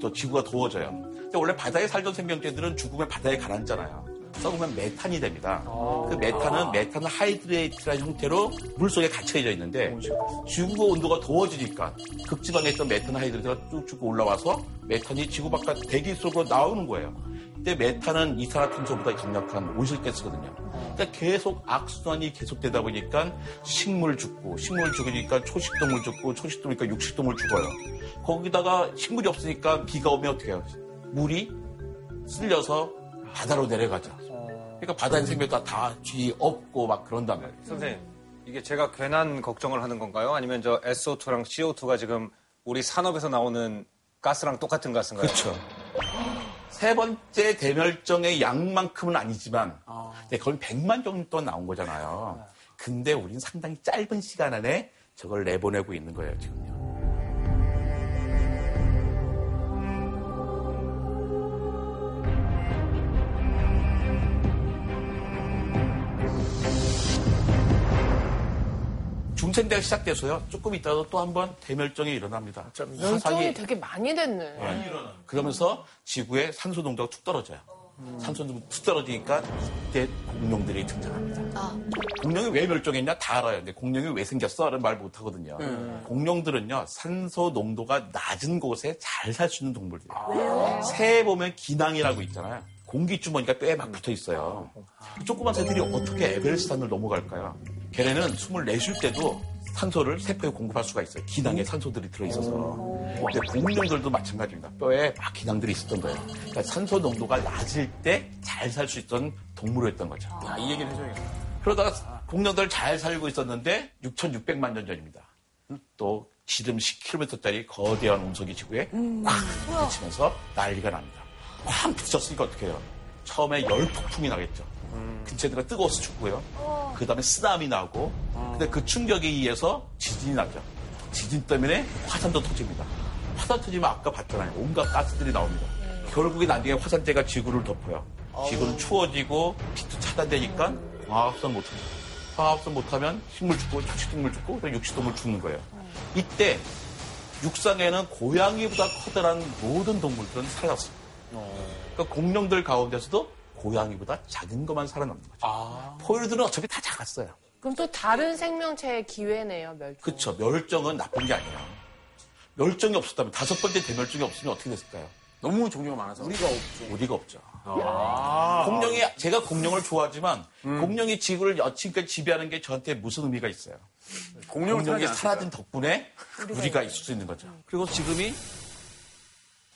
또 지구가 더워져요. 근데 원래 바다에 살던 생명체들은 죽으면 바다에 가라앉잖아요. 썩으면 메탄이 됩니다. 그 메탄은 메탄 hydrate라는 형태로 물 속에 갇혀져 있는데 지구 온도가 더워지니까 극지방에 있던 메탄 hydrate가 쭉쭉 올라와서 메탄이 지구 바깥 대기 속으로 나오는 거예요. 근데 메탄은 이산화탄소보다 강력한 온실가스거든요. 그러니까 계속 악순환이 계속되다 보니까 식물 죽고 식물 죽으니까 초식동물 죽고 초식동물이니까 육식동물 죽어요. 거기다가 식물이 없으니까 비가 오면 어떻게 해요? 물이 쓸려서 바다로 내려가죠. 그러니까 바다의 생명도 다뒤 없고 막 그런단 말이에요. 선생님, 이게 제가 괜한 걱정을 하는 건가요? 아니면 저 SO2랑 CO2가 지금 우리 산업에서 나오는 가스랑 똑같은 가스인가요? 그렇죠. 세 번째 대멸종의 양만큼은 아니지만 네, 거의 100만 정도 나온 거잖아요. 근데 우리는 상당히 짧은 시간 안에 저걸 내보내고 있는 거예요, 지금요. 공생대가 시작돼서요. 조금 있다가 또 한 번 대멸종이 일어납니다. 멸종이 되게 많이 됐네. 네. 그러면서 지구의 산소 농도가 툭 떨어져요. 산소 농도가 툭 떨어지니까 이때 공룡들이 등장합니다. 공룡이 왜 멸종했냐 다 알아요. 근데 공룡이 왜 생겼어? 라는 말 못하거든요. 공룡들은요 산소 농도가 낮은 곳에 잘 살 수 있는 동물들이에요. 새에 보면 기낭이라고 있잖아요. 공기 주머니가 뼈에 막 붙어 있어요. 조그만 새들이 어떻게 에베레스트산을 넘어갈까요? 걔네는 숨을 내쉴 때도 산소를 세포에 공급할 수가 있어요. 기낭에 산소들이 들어있어서. 근데 공룡들도 마찬가지입니다. 뼈에 막 기낭들이 있었던 거예요. 그러니까 산소 농도가 낮을 때 잘 살 수 있던 동물이었던 거죠. 아, 이 얘기를 해줘야겠다. 그러다가 공룡들 잘 살고 있었는데 6,600만 년 전입니다. 또 지름 10km짜리 거대한 운석이 지구에 꽉 부딪히면서 난리가 납니다. 꽉 부딪혔으니까 어떻게 해요? 처음에 열폭풍이 나겠죠. 근처가 뜨거워서 죽고요. 그 다음에 쓰나미 나고, 근데 그 충격에 의해서 지진이 나죠. 지진 때문에 화산도 터집니다. 화산 터지면 아까 봤잖아요. 온갖 가스들이 나옵니다. 결국에 나중에 화산재가 지구를 덮어요. 지구는 추워지고 빛도 차단되니까 광합성 못합니다. 광합성 못하면 식물 죽고 초식동물 죽고 육식동물 죽는 거예요. 이때 육상에는 고양이보다 커다란 모든 동물들은 살았어요. 그러니까 공룡들 가운데서도 고양이보다 작은 것만 살아남는 거죠. 포유류들은 어차피 다 작았어요. 그럼 또 다른 생명체의 기회네요, 멸종. 그렇죠. 멸종은 나쁜 게 아니에요. 멸종이 없었다면 다섯 번째 대멸종이 없으면 어떻게 됐을까요? 너무 종류가 많아서. 우리가 없죠. 우리가 없죠. 공룡이 제가 공룡을 좋아하지만 공룡이 지구를 여친까지 지배하는 게 저한테 무슨 의미가 있어요? 공룡을 공룡이 사라진 덕분에 우리가 있을 수 있는 거죠. 그리고 지금이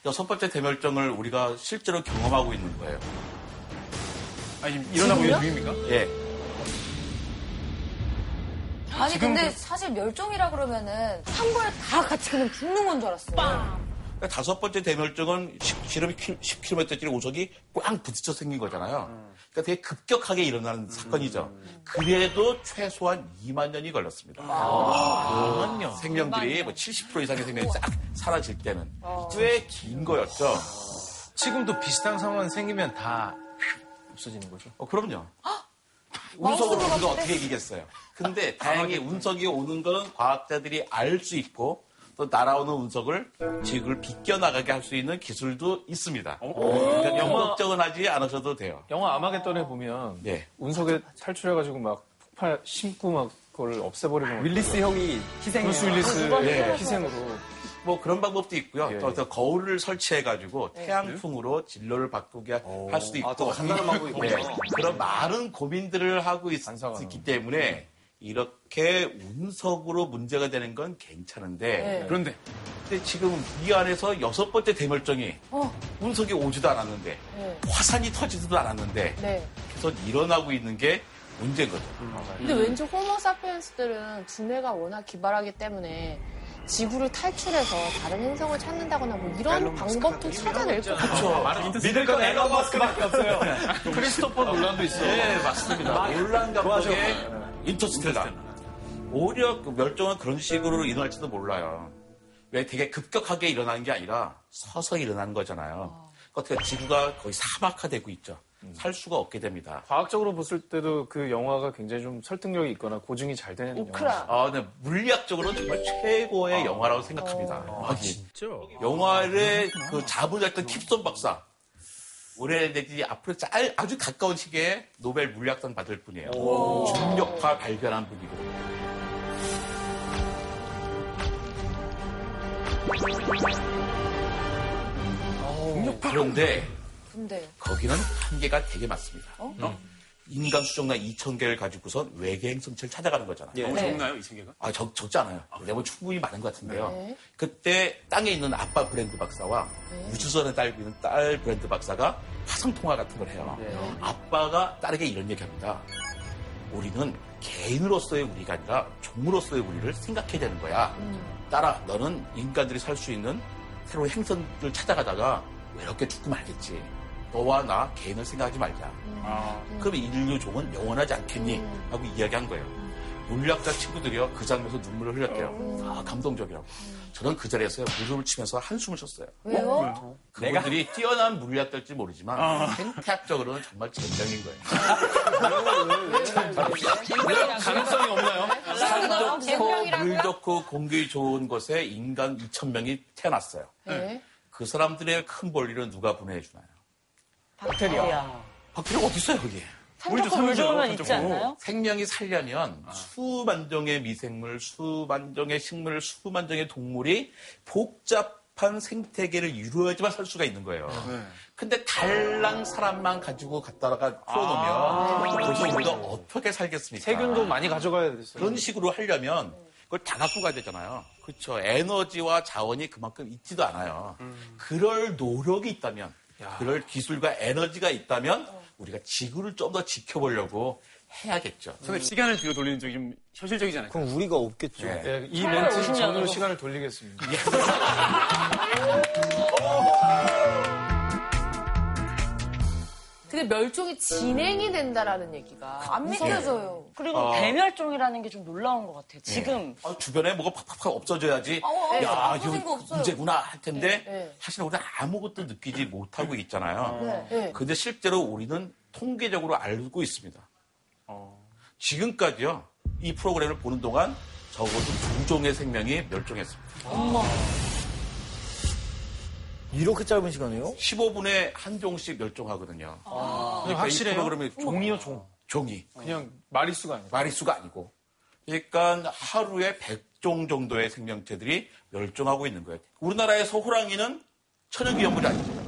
여섯 번째 대멸종을 우리가 실제로 경험하고 있는 거예요. 아니, 지금 일어나고 있는 중입니까? 예. 아니 근데 사실 멸종이라 그러면은 한 번에 다 같이 그냥 죽는 건 줄 알았어요. 그러니까 다섯 번째 대멸종은 지름이 10km짜리 우석이 꽝 부딪혀 생긴 거잖아요. 그러니까 되게 급격하게 일어나는 사건이죠. 그래도 최소한 2만 년이 걸렸습니다. 2만 년. 생명들이 뭐 70% 이상의 생명이 싹 사라질 때는 꽤 긴 거였죠. 지금도 비슷한 상황 생기면 다 없어지는 거죠. 어, 그럼요. [GASPS] 운석으로 우리가 어떻게 이기겠어요? 근데 [LAUGHS] 다행히 운석이 오는 거는 과학자들이 알 수 있고 또 날아오는 운석을 지구를 비껴나가게 할 수 있는 기술도 있습니다. 그러니까 너무 걱정은 하지 않으셔도 돼요. 영화 아마겟돈에 보면 예. 운석에 탈출해가지고 막 폭탄 심고 막 그걸 없애버리고 윌리스 형이 희생해요. 브루스 윌리스 예. 희생으로 뭐 그런 방법도 있고요. 예. 또, 또 거울을 설치해가지고 태양풍으로 진로를 바꾸게 할 수도 있고. 아, 또 간단한 방법이 있군요. 네. 그런 많은 고민들을 하고 있, 반사가는. 기 때문에 이렇게 운석으로 문제가 되는 건 괜찮은데 네. 그런데 근데 지금 이 안에서 여섯 번째 대멸종이 운석이 오지도 않았는데 네. 화산이 터지지도 않았는데 네. 계속 일어나고 있는 게 문제인 거죠. 근데 왠지 호모 사피엔스들은 두뇌가 워낙 기발하기 때문에 지구를 탈출해서 다른 행성을 찾는다거나 뭐 이런 방법도 찾아낼 것 같아요. 믿을 건 앨런 머스크밖에 없어요. [LAUGHS] 크리스토퍼 논란도 있어. 네, 맞습니다. 논란 감독의 인터스텔라. 오히려 그 멸종은 그런 식으로 일어날지도 몰라요. 왜 되게 급격하게 일어나는 게 아니라 서서히 일어나는 거잖아요. 어떻게 지구가 거의 사막화되고 있죠. 살 수가 없게 됩니다. 과학적으로 봤을 때도 그 영화가 굉장히 좀 설득력이 있거나 고증이 잘 되는 영화. 오크라. 아, 네, 물리학적으로 정말 최고의 영화라고 생각합니다. 아, 진짜? 영화를 그 자문했던 킵슨 박사. 올해 내지 앞으로 짤- 아주 가까운 시기에 노벨 물리학상 받을 분이에요. 중력파 발견한 분이고. 그런데 근데 거기는 한계가 되게 많습니다. 어? 인간 수정란 2,000개를 가지고선 외계 행성체를 찾아가는 거잖아요. 너무 네. 적나요, 이 세계가? 아, 적, 적지 않아요. 내가 충분히 많은 것 같은데요. 네. 그때 땅에 있는 아빠 브랜드 박사와 우주선에 달고 있는 딸 브랜드 박사가 화상통화 같은 걸 해요. 아빠가 딸에게 이런 얘기 합니다. 우리는 개인으로서의 우리가 아니라 종으로서의 우리를 생각해야 되는 거야. 딸아, 너는 인간들이 살 수 있는 새로운 행성을 찾아가다가 외롭게 죽고 말겠지. 너와 나 개인을 생각하지 말자. 그럼 인류종은 영원하지 않겠니? 하고 이야기한 거예요. 물리학자 친구들이요 그 장면에서 눈물을 흘렸대요. 아 감동적이라고. 저는 그 자리에서 무릎을 치면서 한숨을 쉬었어요. 왜요? 그분들이 뛰어난 물리학자일지 모르지만 생태학적으로는 정말 젠장인 거예요. 가능성이 없나요? 산 좋고? 물 좋고 공기 좋은 곳에 인간 2천 명이 태어났어요. 네. 그 사람들의 큰 볼일은 누가 분해해 주나요? 박테리아. 박테리아 어디 있어요 거기? 산 좋고 물 좋으면 있지 않나요? 생명이 살려면 수만 종의 미생물, 수만 종의 식물, 수만 종의 동물이 복잡한 생태계를 이루어야지만 살 수가 있는 거예요. 근데 달랑 사람만 가지고 갖다가 풀어놓으면 거기서 우리가 어떻게 살겠습니까? 세균도 많이 가져가야 됐어요. 그런 식으로 하려면 그걸 다 갖고 가야 되잖아요. 그렇죠. 에너지와 자원이 그만큼 있지도 않아요. 그럴 노력이 있다면, 그럴 기술과 에너지가 있다면 우리가 지구를 좀 더 지켜보려고 해야겠죠. 선생님, 시간을 뒤로 돌리는 쪽이 좀 현실적이잖아요. 그럼 우리가 없겠죠. 네. 예, 이850 멘트. 전으로 시간을 돌리겠습니다. [LAUGHS] [LAUGHS] 근데 멸종이 진행이 된다라는 얘기가 안 믿겨져요. 그리고 대멸종이라는 게 좀 놀라운 것 같아요. 네. 지금 아, 주변에 뭐가 팍팍팍 없어져야지. 어, 어, 야, 없어진 거 이거 없어요. 문제구나 할 텐데 네. 사실 우리는 아무것도 느끼지 못하고 있잖아요. 네. 네. 근데 실제로 우리는 통계적으로 알고 있습니다. 지금까지요, 이 프로그램을 보는 동안 적어도 두 종의 생명이 멸종했습니다. 이렇게 짧은 시간이요? 15분에 한 종씩 멸종하거든요. 그러니까 이 확실해요? 프로그램이 종이요, 종. 종이. 그냥 마리수가 아니라. 마리수가 아니고. 그러니까 하루에 100종 정도의 생명체들이 멸종하고 있는 거예요. 우리나라에서 호랑이는 천연기념물이 아니죠.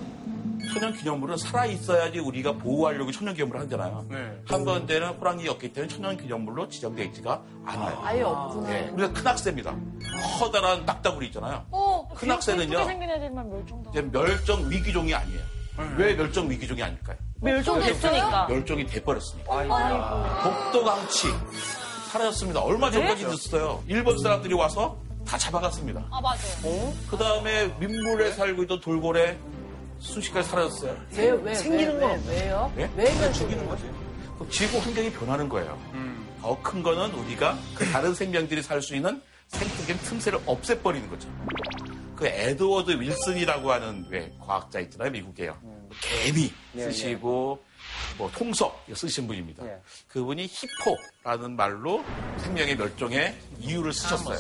천연기념물은 살아있어야지 우리가 보호하려고 천연기념물을 하잖아요. 네. 한번대는 호랑이였기 때문에 천연기념물로 지정되어 있지가 않아요. 아예 없구나. 네. 우리가 큰 학새입니다. 커다란 딱따구리 있잖아요. 어, 큰 생긴 애들만 멸종당. 이제 멸종 위기종이 아니에요. 왜 멸종 위기종이 아닐까요? 멸종됐으니까. 멸종이 돼버렸으니까. 독도강치 사라졌습니다. 얼마 전까지 됐어요. 일본 사람들이 와서 다 잡아갔습니다. 아, 맞아요. 그 다음에 민물에 살고 있던 돌고래 순식간에 사라졌어요. 왜, 왜, 생기는 왜, 건 왜, 왜요? 예? 왜 멸종? 죽이는 거지. 그럼 지구 환경이 변하는 거예요. 더큰 거는 우리가 그 다른 생명들이 살 수 있는 생태계 틈새를 없애버리는 거죠. 그 에드워드 윌슨이라고 하는 왜 과학자 있잖아요, 미국에요. 개미 쓰시고 뭐 통석 쓰신 분입니다. 그분이 히포라는 말로 생명의 멸종의 이유를 쓰셨어요.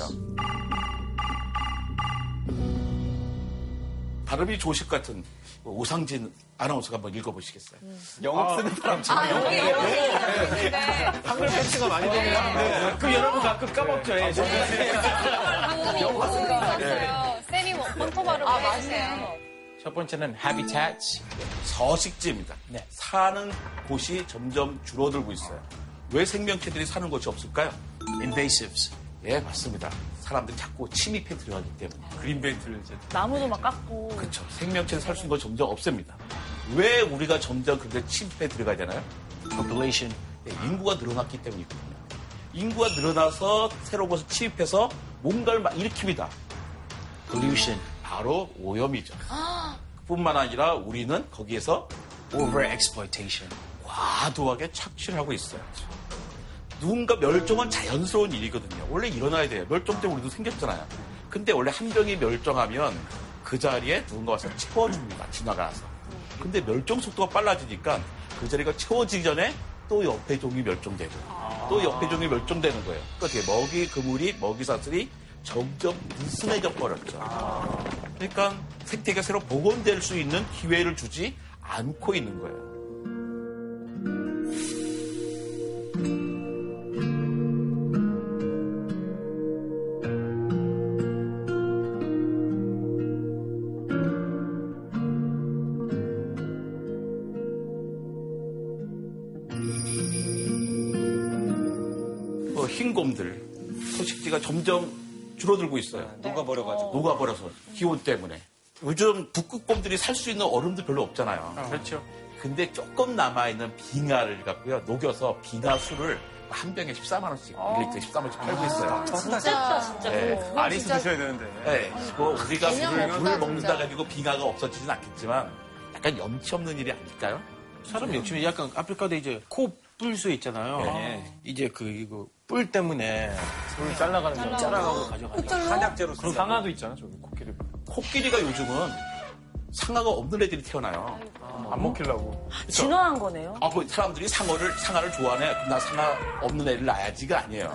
발음이 조식 같은 뭐 오상진 아나운서가 한번 읽어보시겠어요? 영어 쓰는 사람처럼. 아. 네. 한글 패치가 많이 되긴 하는데 가끔 여러분 가끔 까먹죠. 예, 저는. 방금 이거 있어요. 쌤이 뭐 본토 발음을 아, 해주세요. 첫 번째는 habitats. 서식지입니다. 사는 곳이 점점 줄어들고 있어요. 왜 생명체들이 사는 곳이 없을까요? invasives. 예, 맞습니다. 사람들이 자꾸 침입해 들어가기 때문에. 그린벨트를 이제. 나무도 막 깎고. 그렇죠. 생명체를 살 수 있는 건 점점 없앱니다. 왜 우리가 점점 그렇게 침입해 들어가야 되나요? population. 네, 인구가 늘어났기 때문이거든요. 인구가 늘어나서 새로운 곳을 침입해서 뭔가를 막 일으킵니다. pollution. 바로 오염이죠. 뿐만 아니라 우리는 거기에서 overexploitation. 과도하게 착취를 하고 있어요. 누군가 멸종은 자연스러운 일이거든요. 원래 일어나야 돼요. 멸종 때문에 우리도 생겼잖아요. 근데 원래 한 병이 멸종하면 그 자리에 누군가 와서 채워줍니다. 지나가서. 근데 멸종 속도가 빨라지니까 그 자리가 채워지기 전에 또 옆에 종이 멸종되고 또 옆에 종이 멸종되는 거예요. 그러니까 먹이 그물이 먹이 사슬이 점점 느슨해져 버렸죠. 그러니까 생태계가 새로 복원될 수 있는 기회를 주지 않고 있는 거예요. 줄어들고 있어요. 녹아버려가지고. 녹아버려서 기온 때문에. 요즘 북극곰들이 살 수 있는 얼음도 별로 없잖아요. 그렇죠. 근데 조금 남아있는 빙하를 갖고요. 녹여서 빙하 술을 한 병에 14만 원씩, 1리터 14만 원씩 팔고 있어요. 진짜, 진짜. 네. 아리스 드셔야 되는데. 네. 뭐 우리가 물을, 없다, 물을 진짜. 먹는다 가지고 빙하가 없어지진 않겠지만 약간 염치 없는 일이 아닐까요? 사람 욕심이 약간 아프리카도 이제 코 뿔 수 있잖아요. 네. 이제 그 이거 뿔 때문에 뿔 잘라가는 거. 잘라가고 가져가니까 한약재로 쓰잖아요. 상아도 있잖아, 저기 코끼리. 코끼리가 요즘은 상아가 없는 애들이 태어나요. 안 먹히려고. 진화한 거네요. 아, 그 사람들이 상어를, 상아를 좋아하네. 그럼 나 상아 없는 애를 낳아야지가 아니에요.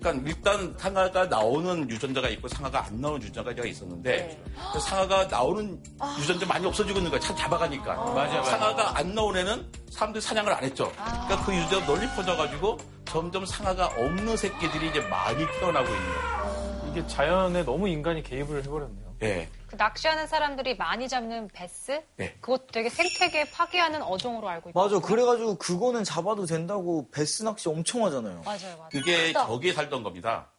그러니까 일단 상아가 나오는 유전자가 있고 상아가 안 나오는 유전자가 있었는데 그 상아가 나오는 유전자 많이 없어지고 있는 거야. 참 잡아가니까. 맞아, 맞아. 상아가 안 나온 애는 사람들이 사냥을 안 했죠. 그러니까 그 유전자가 널리 퍼져가지고 점점 상아가 없는 새끼들이 이제 많이 태어나고 있는 거예요. 이게 자연에 너무 인간이 개입을 해버렸네요. 예. 그 낚시하는 사람들이 많이 잡는 베스? 네. 그것도 되게 생태계 파괴하는 어종으로 알고 있고. 맞아. 그래가지고 그거는 잡아도 된다고 베스 낚시 엄청 하잖아요. 맞아요, 맞아요. 그게 저기에 살던 겁니다.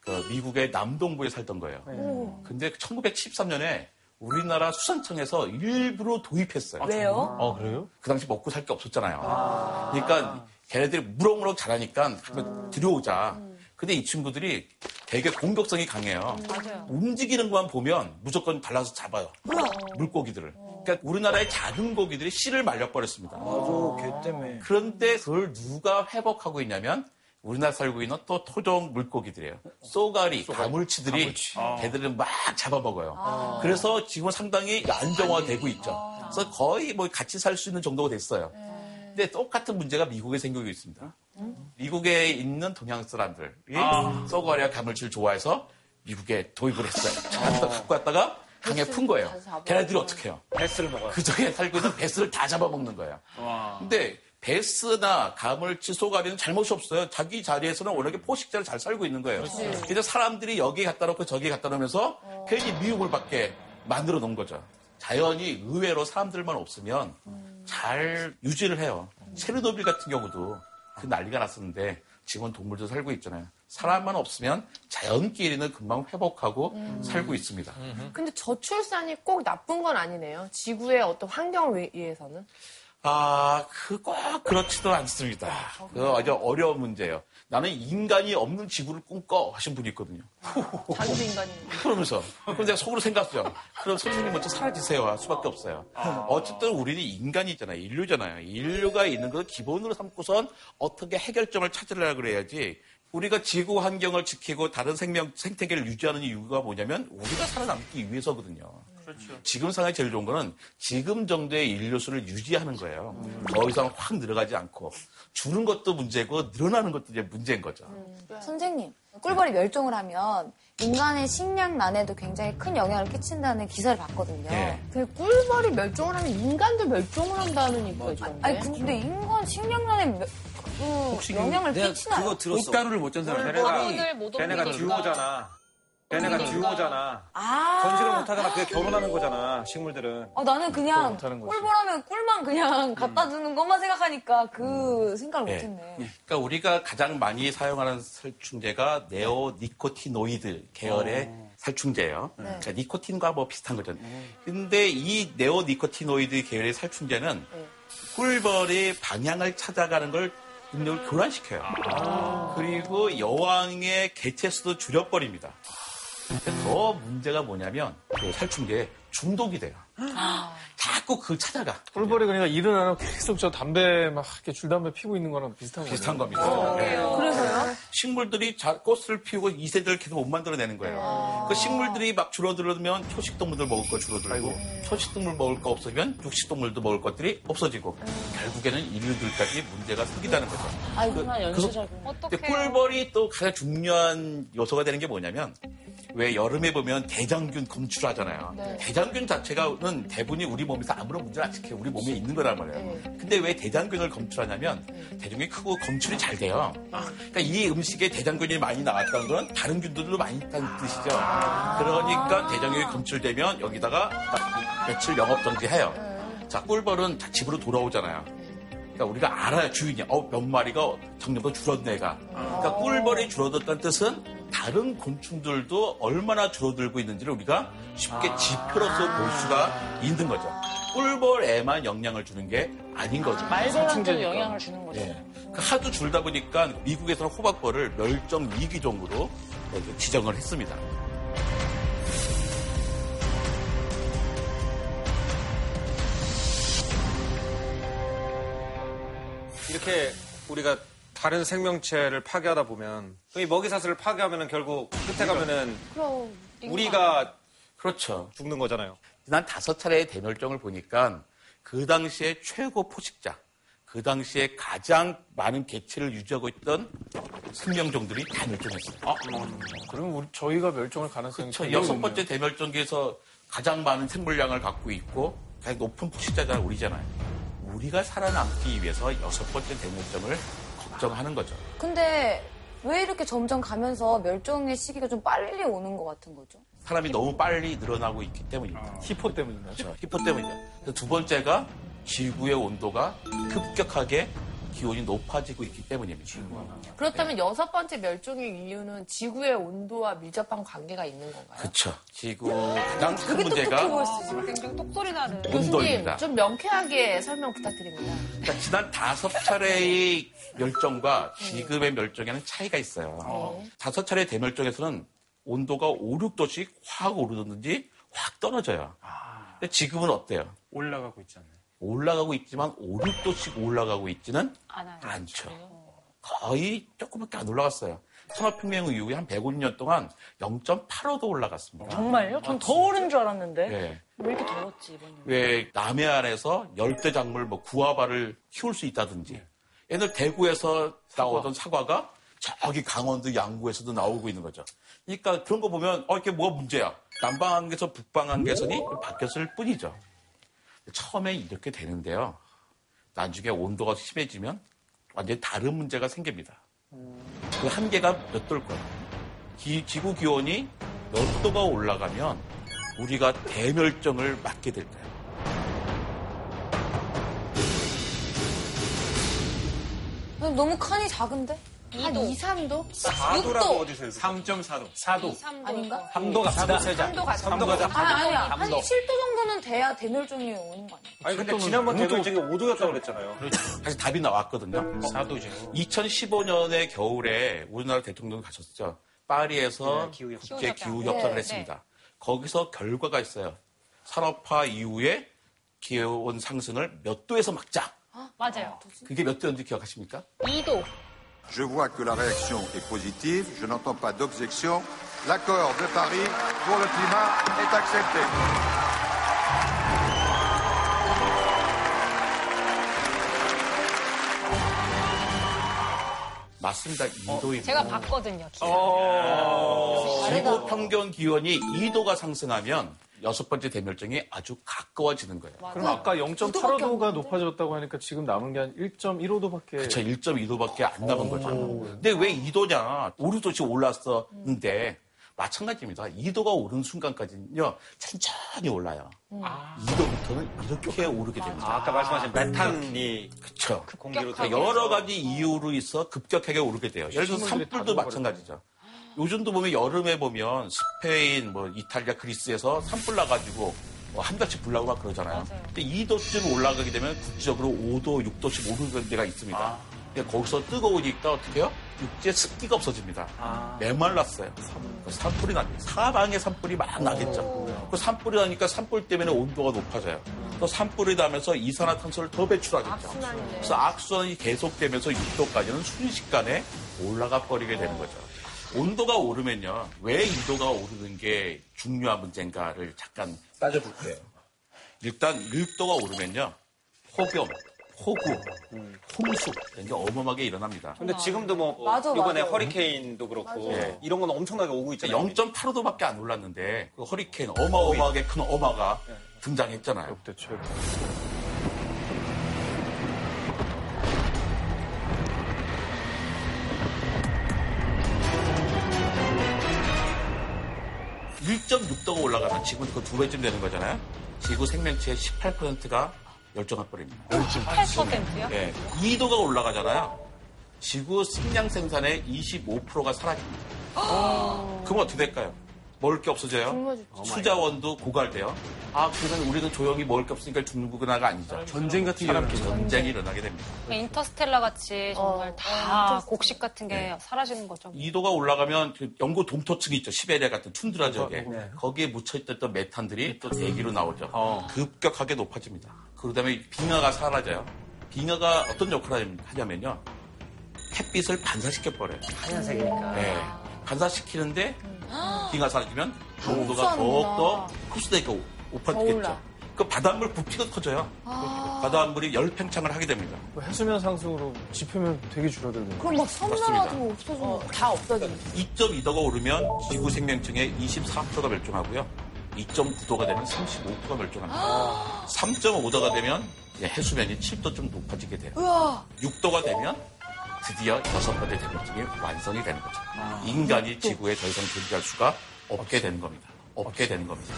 그 미국의 남동부에 살던 거예요. 근데 1973년에 우리나라 수산청에서 일부러 도입했어요. 왜요? 아, 그래요? 그 당시 먹고 살 게 없었잖아요. 그러니까 걔네들이 무럭무럭 자라니까 한번 들여오자. 근데 이 친구들이 되게 공격성이 강해요. 맞아요. 움직이는 것만 보면 무조건 발라서 잡아요. 물고기들을. 그러니까 우리나라의 작은 고기들이 씨를 말려버렸습니다. 맞아. 걔 때문에. 그런데 그걸 누가 회복하고 있냐면 우리나라 살고 있는 또 토종 물고기들이에요. 쏘가리, 가물치들이 걔들을 막 잡아먹어요. 그래서 지금 상당히 안정화되고 있죠. 그래서 거의 뭐 같이 살 수 있는 정도가 됐어요. 근 데 똑같은 문제가 미국에 생기고 있습니다. 미국에 있는 동양 사람들이 쏘가리와 가물치를 좋아해서 미국에 도입을 했어요. 갖다 갖고 갔다가 강에 푼 거예요. 걔네들이 어떻게 해요? 베스를 먹어요. 그 저기에 살고 있는 베스를 다 잡아먹는 거예요. 근데 베스나 가물치, 쏘가리는 잘못이 없어요. 자기 자리에서는 워낙에 포식자를 잘 살고 있는 거예요. 그래서 사람들이 여기에 갖다 놓고 저기에 갖다 놓으면서 괜히 미움을 받게 만들어 놓은 거죠. 자연이 의외로 사람들만 없으면 잘 유지를 해요. 체르노빌 같은 경우도 그 난리가 났었는데 지금은 동물도 살고 있잖아요. 사람만 없으면 자연끼리는 금방 회복하고 살고 있습니다. 근데 저출산이 꼭 나쁜 건 아니네요. 지구의 어떤 환경을 위해서는. 아, 그 꼭 그렇지도 않습니다. 그 아주 어려운 문제예요. 나는 인간이 없는 지구를 꿈꿔 하신 분이 있거든요. 자기도 인간이. 그러면서. 그럼 내가 속으로 생각했어요. 그럼 선생님 먼저 사라지세요. 할 수밖에 없어요. 어쨌든 우리는 인간이잖아요. 인류잖아요. 인류가 있는 걸 기본으로 삼고선 어떻게 해결점을 찾으려고 그래야지 우리가 지구 환경을 지키고 다른 생명, 생태계를 유지하는 이유가 뭐냐면 우리가 살아남기 위해서거든요. 지금 상황이 제일 좋은 거는 지금 정도의 인류수를 유지하는 거예요. 더 이상 확 늘어가지 않고. 줄는 것도 문제고 늘어나는 것도 이제 문제인 거죠. 선생님, 꿀벌이 멸종을 하면 인간의 식량난에도 굉장히 큰 영향을 끼친다는 기사를 봤거든요. 네. 근데 꿀벌이 멸종을 하면 인간도 멸종을 한다는 얘기가 있던데. 아니 근데 인간 식량난에 며- 그 영향을 내가 끼치나요? 그거 들었어. 꽃가루를 못짠 사람. 걔네가 옮기니까. 듀오잖아. 걔네가 듀오잖아. 아. 번식을 못하잖아. 그게 결혼하는 거잖아. 식물들은. 어, 나는 그냥 못하는 거지. 꿀벌하면 꿀만 그냥 갖다 주는 것만 생각하니까 그 생각을 네. 못했네. 그러니까 우리가 가장 많이 사용하는 살충제가 neonicotinoid 계열의 살충제예요. 그러니까 니코틴과 뭐 비슷한 거죠. 근데 이 neonicotinoid 계열의 살충제는 꿀벌이 방향을 찾아가는 걸 능력을 교란시켜요. 그리고 여왕의 개체 수도 줄여버립니다. 근데 더 문제가 뭐냐면 그 살충제에 중독이 돼요. 자꾸 그 찾아가. 꿀벌이 그러니까 일을 안 하고 계속 저 담배 막 이렇게 줄담배 피고 있는 거랑 비슷한 거예요. 비슷한 겁니다. 네. 그래서요? 식물들이 자- 꽃을 피우고 이세들을 계속 못 만들어내는 거예요. 그 식물들이 막 줄어들면 초식동물들 먹을 거 줄어들고 초식동물 먹을 거 없어지면 육식동물도 먹을 것들이 없어지고 결국에는 인류들까지 문제가 생기다는 거죠. 아이구나, 그래서- 연쇄작용. 근데 어떡해요. 꿀벌이 또 가장 중요한 요소가 되는 게 뭐냐면 왜 여름에 보면 대장균 검출하잖아요. 대장균 자체가는 대부분이 우리 몸에서 아무런 문제를 안 시켜요. 우리 몸에 있는 거란 말이에요. 근데 왜 대장균을 검출하냐면 대장균이 크고 검출이 잘 돼요. 그러니까 이 음식에 대장균이 많이 나왔다는 건 다른 균들도 많이 있다는 뜻이죠. 그러니까 대장균이 검출되면 여기다가 딱 며칠 영업 정지해요. 자, 꿀벌은 자, 집으로 돌아오잖아요. 그러니까 우리가 알아요 주인이 어 몇 마리가 작년보다 줄었네가. 그러니까 꿀벌이 줄어들었다는 뜻은 다른 곤충들도 얼마나 줄어들고 있는지를 우리가 쉽게 지표로서 볼 수가 있는 거죠. 꿀벌에만 영향을 주는 게 아닌 거죠. 말벌한테도 영향을 주는 거죠. 예. 그 하도 줄다 보니까 미국에서는 호박벌을 멸종 위기 종으로 이렇게 지정을 했습니다 이렇게 우리가 다른 생명체를 파괴하다 보면 이 먹이사슬을 파괴하면은 결국 끝에 가면은 그럼. 우리가 그렇죠. 죽는 거잖아요. 지난 다섯 차례의 대멸종을 보니까 그 당시에 최고 포식자, 그 당시에 가장 많은 개체를 유지하고 있던 생명종들이 다 멸종했어요. 아, 그럼 우리, 저희가 멸종할 가능성이 그렇죠. 굉장히 여섯. 번째 대멸종기에서 가장 많은 생물량을 갖고 있고 가장 높은 포식자가 우리잖아요. 우리가 살아남기 위해서 여섯 번째 대멸종을 걱정하는 거죠. 근데 왜 이렇게 점점 가면서 멸종의 시기가 좀 빨리 오는 것 같은 거죠? 사람이 너무 빨리 늘어나고 있기 때문입니다. 히포 때문이죠. 그렇죠. 히포 때문이죠. 두 번째가 지구의 온도가 급격하게 기온이 높아지고 있기 때문입니다. 그렇다면 여섯 번째 멸종의 이유는 지구의 온도와 밀접한 관계가 있는 건가요? 그렇죠. 지구 가장 큰 문제가 보였어. 굉장히 똑소리 나는. 교수님 온도입니다. 좀 명쾌하게 설명 부탁드립니다. 그러니까 지난 다섯 차례의 멸종과 지금의 멸종에는 차이가 있어요. 다섯 차례 대멸종에서는 온도가 5, 6도씩 확 오르든지 확 떨어져요. 근데 지금은 어때요? 올라가고 있잖아요. 올라가고 있지만 5, 6도씩 올라가고 있지는 않아요. 않죠. 거의 조금밖에 안 올라갔어요. 산업혁명 이후에 한 150년 동안 0.85도 올라갔습니다. 정말요? 전더 오른 줄 알았는데. 네. 왜 이렇게 더웠지, 이번에. 왜 남해안에서 열대작물 뭐 구아바를 키울 수 있다든지 옛날 대구에서 나오던 사과가 저기 강원도 양구에서도 나오고 있는 거죠. 그러니까 그런 거 보면 어 이게 뭐가 문제야? 남방 한계선 북방 한계선이 바뀌었을 뿐이죠. 처음에 이렇게 되는데요. 나중에 온도가 심해지면 완전히 다른 문제가 생깁니다. 그 한계가 몇 도일 거예요. 기- 지구 기온이 몇 도가 올라가면 우리가 대멸종을 맞게 될까요? 너무 칸이 작은데? 한 2, 3도? 4도라고 6도. 어디서 3.4도. 4도. 아닌가? 3도 갑시다. 3도 가자. 3도 가자. 아니, 아니야. 한 7도 정도는 돼야 대멸종이 오는 거 아니야? 아니 근데 지난번 대멸종이 5도였다고 그랬잖아요. 사실 답이 나왔거든요. 4도죠. 2015년의 겨울에 우리나라 대통령 가셨죠. 파리에서 네, 기후협- 국제 기후 협상. 기후협상을 네, 했습니다. 거기서 결과가 있어요. 산업화 이후에 기온 상승을 몇 도에서 막자. 맞아요. 그게 몇 도였는지 기억하십니까? 2도. Je vois que la réaction est positive. Je n'entends pas d'objection. L'accord de Paris pour le climat est accepté. 맞습니다. 2도입니다. 제가 봤거든요. 기사. 지구 평균 기온이 2도가 상승하면 여섯 번째 대멸종이 아주 가까워지는 거예요. 그럼 아까 0.85도가 높아졌다고 하니까 지금 남은 게 한 1.15도밖에. 그쵸, 1.2도밖에 안 남은 거죠. 근데 왜 2도냐? 5, 6도씩 올랐었는데, 마찬가지입니다. 2도가 오른 순간까지는요, 천천히 올라요. 2도부터는 이렇게 오르게 됩니다. 아, 아까 말씀하신 메탄이 그쵸. 공기로 그러니까 여러 가지 이유로 있어 급격하게 오르게 돼요. 예를 들어서 산불도. 마찬가지죠. 요즘도 보면 여름에 보면 스페인, 뭐 이탈리아, 그리스에서 산불 나가지고 뭐한 달씩 불나고 막 그러잖아요. 맞아요. 근데 2도쯤 올라가게 되면 국지적으로 5도, 6도씩 오르는 데가 있습니다. 근데 거기서 뜨거우니까 어떻게 해요? 육지에 습기가 없어집니다. 메말랐어요. 그 산불이 납니다. 사방에 산불이 막 나겠죠. 그 산불이 나니까 산불 때문에 온도가 높아져요. 또 산불이 나면서 이산화탄소를 더 배출하겠죠. 그래서 악순환이 계속되면서 6도까지는 순식간에 올라가 버리게 되는 거죠. 온도가 오르면요. 왜 2도가 오르는 게 중요한 문제인가를 잠깐 따져볼게요. 일단 1도가 오르면요. 폭염, 폭우, 홍수 이런 게 어마어마하게 일어납니다. 근데 지금도 뭐 맞아, 이번에 맞아. 허리케인도 그렇고 맞아. 이런 건 엄청나게 오고 있잖아요. 0.85도밖에 안 올랐는데 그 허리케인 어마어마하게 큰 어마가 등장했잖아요. 역대 최고. 1.6도가 올라가면 지구는 그두 배쯤 되는 거잖아요. 지구 생명체의 18%가 멸종할 뻔입니다. 18%요? 예, 2도가 올라가잖아요. 지구 식량 생산의 25%가 사라집니다. 그럼 어떻게 될까요? 먹을 게 없어져요. 수자원도 고갈돼요. 아, 그러면 우리는 조용히 먹을 게 없으니까 죽는 구나가 아니죠. 전쟁 같은 게. 전쟁이 일어나게 됩니다. 인터스텔라 같이 정말 다 곡식 같은 게 사라지는 거죠. 2도가 올라가면 그 영구 동토층이 있죠. 시베리아 같은 툰드라 지역에. 거기에 묻혀있던 메탄들이 또 대기로 나오죠. 급격하게 높아집니다. 그 다음에 빙하가 사라져요. 빙하가 어떤 역할을 하냐면요. 햇빛을 반사시켜 버려요. 하얀색이니까. 네. 반사시키는데 기가 사라지면 농도가 흡수하는구나. 더욱더 흡수되니까 오판되겠죠. 그 바닷물 부피가 커져요. 바닷물이 열 팽창을 하게 됩니다. 그 해수면 상승으로 지표면 되게 줄어들겠네요. 그럼 막 섬나라도 없어져. 다 없어지는 2.2도가 오르면 지구 생명층의 24%가 멸종하고요. 2.9도가 되면 35%가 멸종합니다. 3.5도가 되면 이제 해수면이 7도쯤 높아지게 돼요. 우와. 6도가 되면 드디어 여섯 번째 대멸종이 완성이 되는 거죠. 인간이 지구에 더 이상 존재할 수가 없게 되는 겁니다. 없게 되는 겁니다.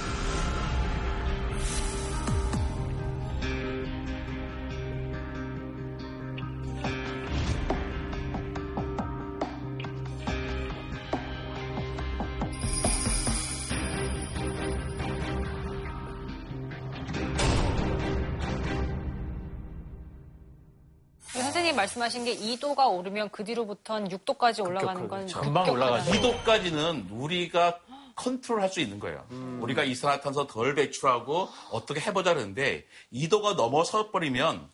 선생님 말씀하신 게 2도가 오르면 그 뒤로부터는 6도까지 올라가는 건 금방 올라가죠. 2도까지는 우리가 컨트롤할 수 있는 거예요. 우리가 이산화탄소 덜 배출하고 어떻게 해보자 그러는데 2도가 넘어서 버리면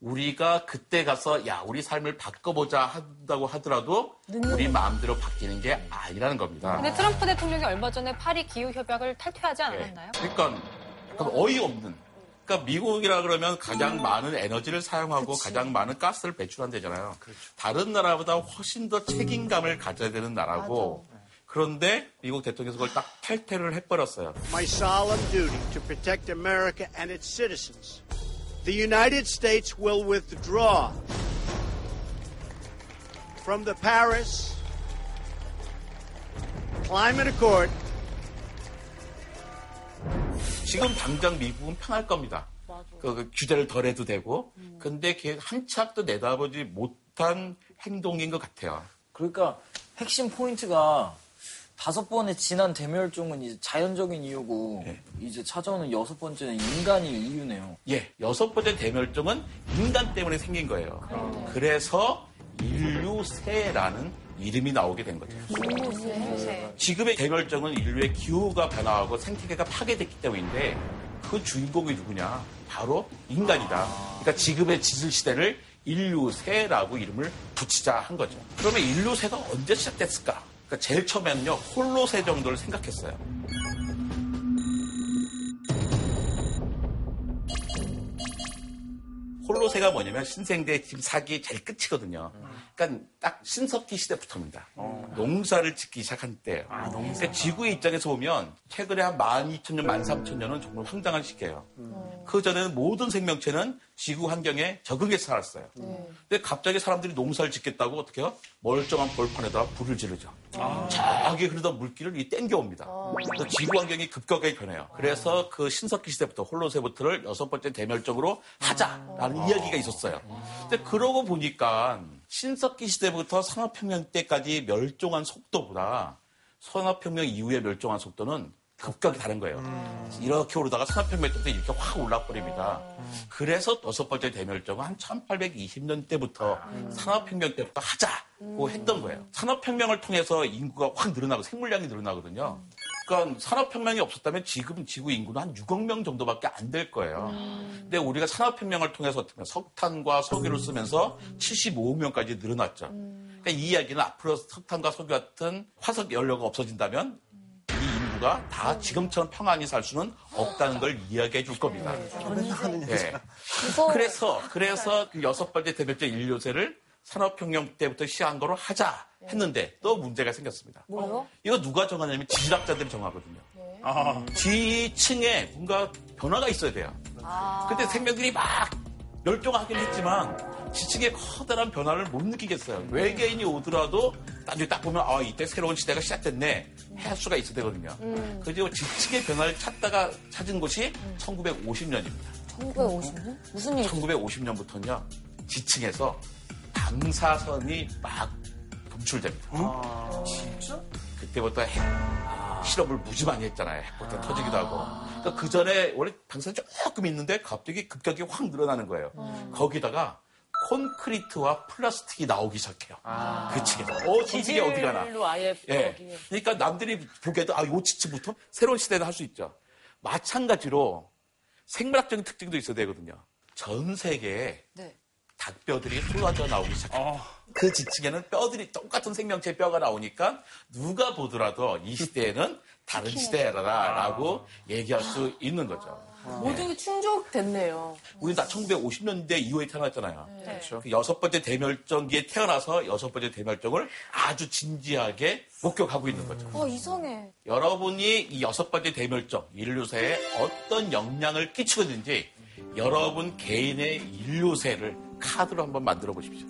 우리가 그때 가서 야 우리 삶을 바꿔보자 한다고 하더라도 우리 마음대로 바뀌는 게 아니라는 겁니다. 근데 트럼프 대통령이 얼마 전에 파리 기후 협약을 탈퇴하지 않았나요? 그러니까 약간 어이없는. 그러니까 미국이라 그러면 가장 많은 에너지를 사용하고 가장 많은 가스를 배출한대잖아요. 다른 나라보다 훨씬 더 책임감을 가져야 되는 나라고. 그런데 미국 대통령께서 그걸 딱 탈퇴를 해버렸어요. my solemn duty to protect America and its citizens. The United States will withdraw from the Paris Climate Accord 지금 당장 미국은 편할 겁니다. 그, 그 규제를 덜 해도 되고. 근데 걔 한치 앞도 내다보지 못한 행동인 것 같아요. 그러니까 핵심 포인트가 다섯 번의 지난 대멸종은 이제 자연적인 이유고 이제 찾아오는 여섯 번째는 인간이 이유네요. 예, 여섯 번째 대멸종은 인간 때문에 생긴 거예요. 그래서 인류새라는 이름이 나오게 된 거죠. 지금의 대멸종은 인류의 기후가 변화하고 생태계가 파괴됐기 때문인데 그 주인공이 누구냐? 바로 인간이다. 그러니까 지금의 지질 시대를 인류새라고 이름을 붙이자 한 거죠. 그러면 인류새가 언제 시작됐을까? 그러니까 제일 처음에는요 홀로새 정도를 생각했어요. 홀로새가 뭐냐면 신생대 지금 사기의 제일 끝이거든요. 그러니까 딱 신석기 시대부터입니다. 농사를 짓기 시작한 때예요. 그러니까 지구의 입장에서 보면 최근에 한 12,000년, 13,000년은 정말 황당한 시기예요. 그 전에는 모든 생명체는 지구 환경에 적응해서 살았어요. 근데 갑자기 사람들이 농사를 짓겠다고 어떻게 해요? 멀쩡한 벌판에다가 불을 지르죠. 저기 그러다 물기를 이 땡겨옵니다. 그래서 지구 환경이 급격하게 변해요. 그래서 그 신석기 시대부터 홀로새부터를 여섯 번째 대멸종으로 하자라는 이야기가 있었어요. 근데 그러고 보니까 신석기 시대부터 산업혁명 때까지 멸종한 속도보다 산업혁명 이후에 멸종한 속도는 급격히 다른 거예요. 이렇게 오르다가 산업혁명 때부터 이렇게 확 올라버립니다. 그래서 여섯 번째 대멸종은 한 1820년 때부터 산업혁명 때부터 하자고 했던 거예요. 산업혁명을 통해서 인구가 확 늘어나고 생물량이 늘어나거든요. 그러니까 산업혁명이 없었다면 지금 지구 인구는 한 6억 명 정도밖에 안 될 거예요. 근데 우리가 산업혁명을 통해서 어떻게 보면 석탄과 석유를 쓰면서 75억 명까지 늘어났죠. 그러니까 이 이야기는 앞으로 석탄과 석유 같은 화석 연료가 없어진다면 이 인구가 다 지금처럼 평안히 살 수는 없다는 걸 이야기해 줄 겁니다. 네. 그래서 그래서 그 여섯 번째 대별적 인류세를 산업혁명 때부터 시작한 거로 하자 했는데 또 문제가 생겼습니다. 뭐요? 이거 누가 정하냐면 지질학자들이 정하거든요. 지층에 뭔가 변화가 있어야 돼요. 근데 생명들이 막 멸종하긴 했지만 지층의 커다란 변화를 못 느끼겠어요. 외계인이 오더라도 나중에 딱 보면 아 이때 새로운 시대가 시작됐네 할 수가 있어야 되거든요. 그리고 지층의 변화를 찾다가 찾은 곳이 1950년입니다. 1950년? 무슨 일이죠? 1950년부터는요 지층에서 방사선이 막 검출됩니다. 진짜? 그때부터 핵 실험을 무지 많이 했잖아요. 핵폭탄 터지기도 하고. 그러니까 그 전에 원래 방사선이 조금 있는데 갑자기 급격히 확 늘어나는 거예요. 거기다가 콘크리트와 플라스틱이 나오기 시작해요. 그 층에서. 어, 저쪽에 어디 가나. 지질로 아예 예. 거기에. 그러니까 남들이 보기에도 아, 요 지층부터 새로운 시대를 할수 있죠. 마찬가지로 생물학적인 특징도 있어야 되거든요. 전 세계에 네. 닭뼈들이 쏟아져 나오기 시작합니다. 그 지층에는 뼈들이 똑같은 생명체 뼈가 나오니까 누가 보더라도 이 시대에는 다른 시대라라고 얘기할 수 있는 거죠. 모두 충족됐네요. 우리 다 1950년대 이후에 태어났잖아요. 그렇죠. 그 여섯 번째 대멸종기에 태어나서 여섯 번째 대멸종을 아주 진지하게 목격하고 있는 거죠. 어, 이상해. 여러분이 이 여섯 번째 대멸종 인류세에 어떤 영향을 끼치는지 여러분 개인의 인류세를 카드로 한번 만들어 보십시오.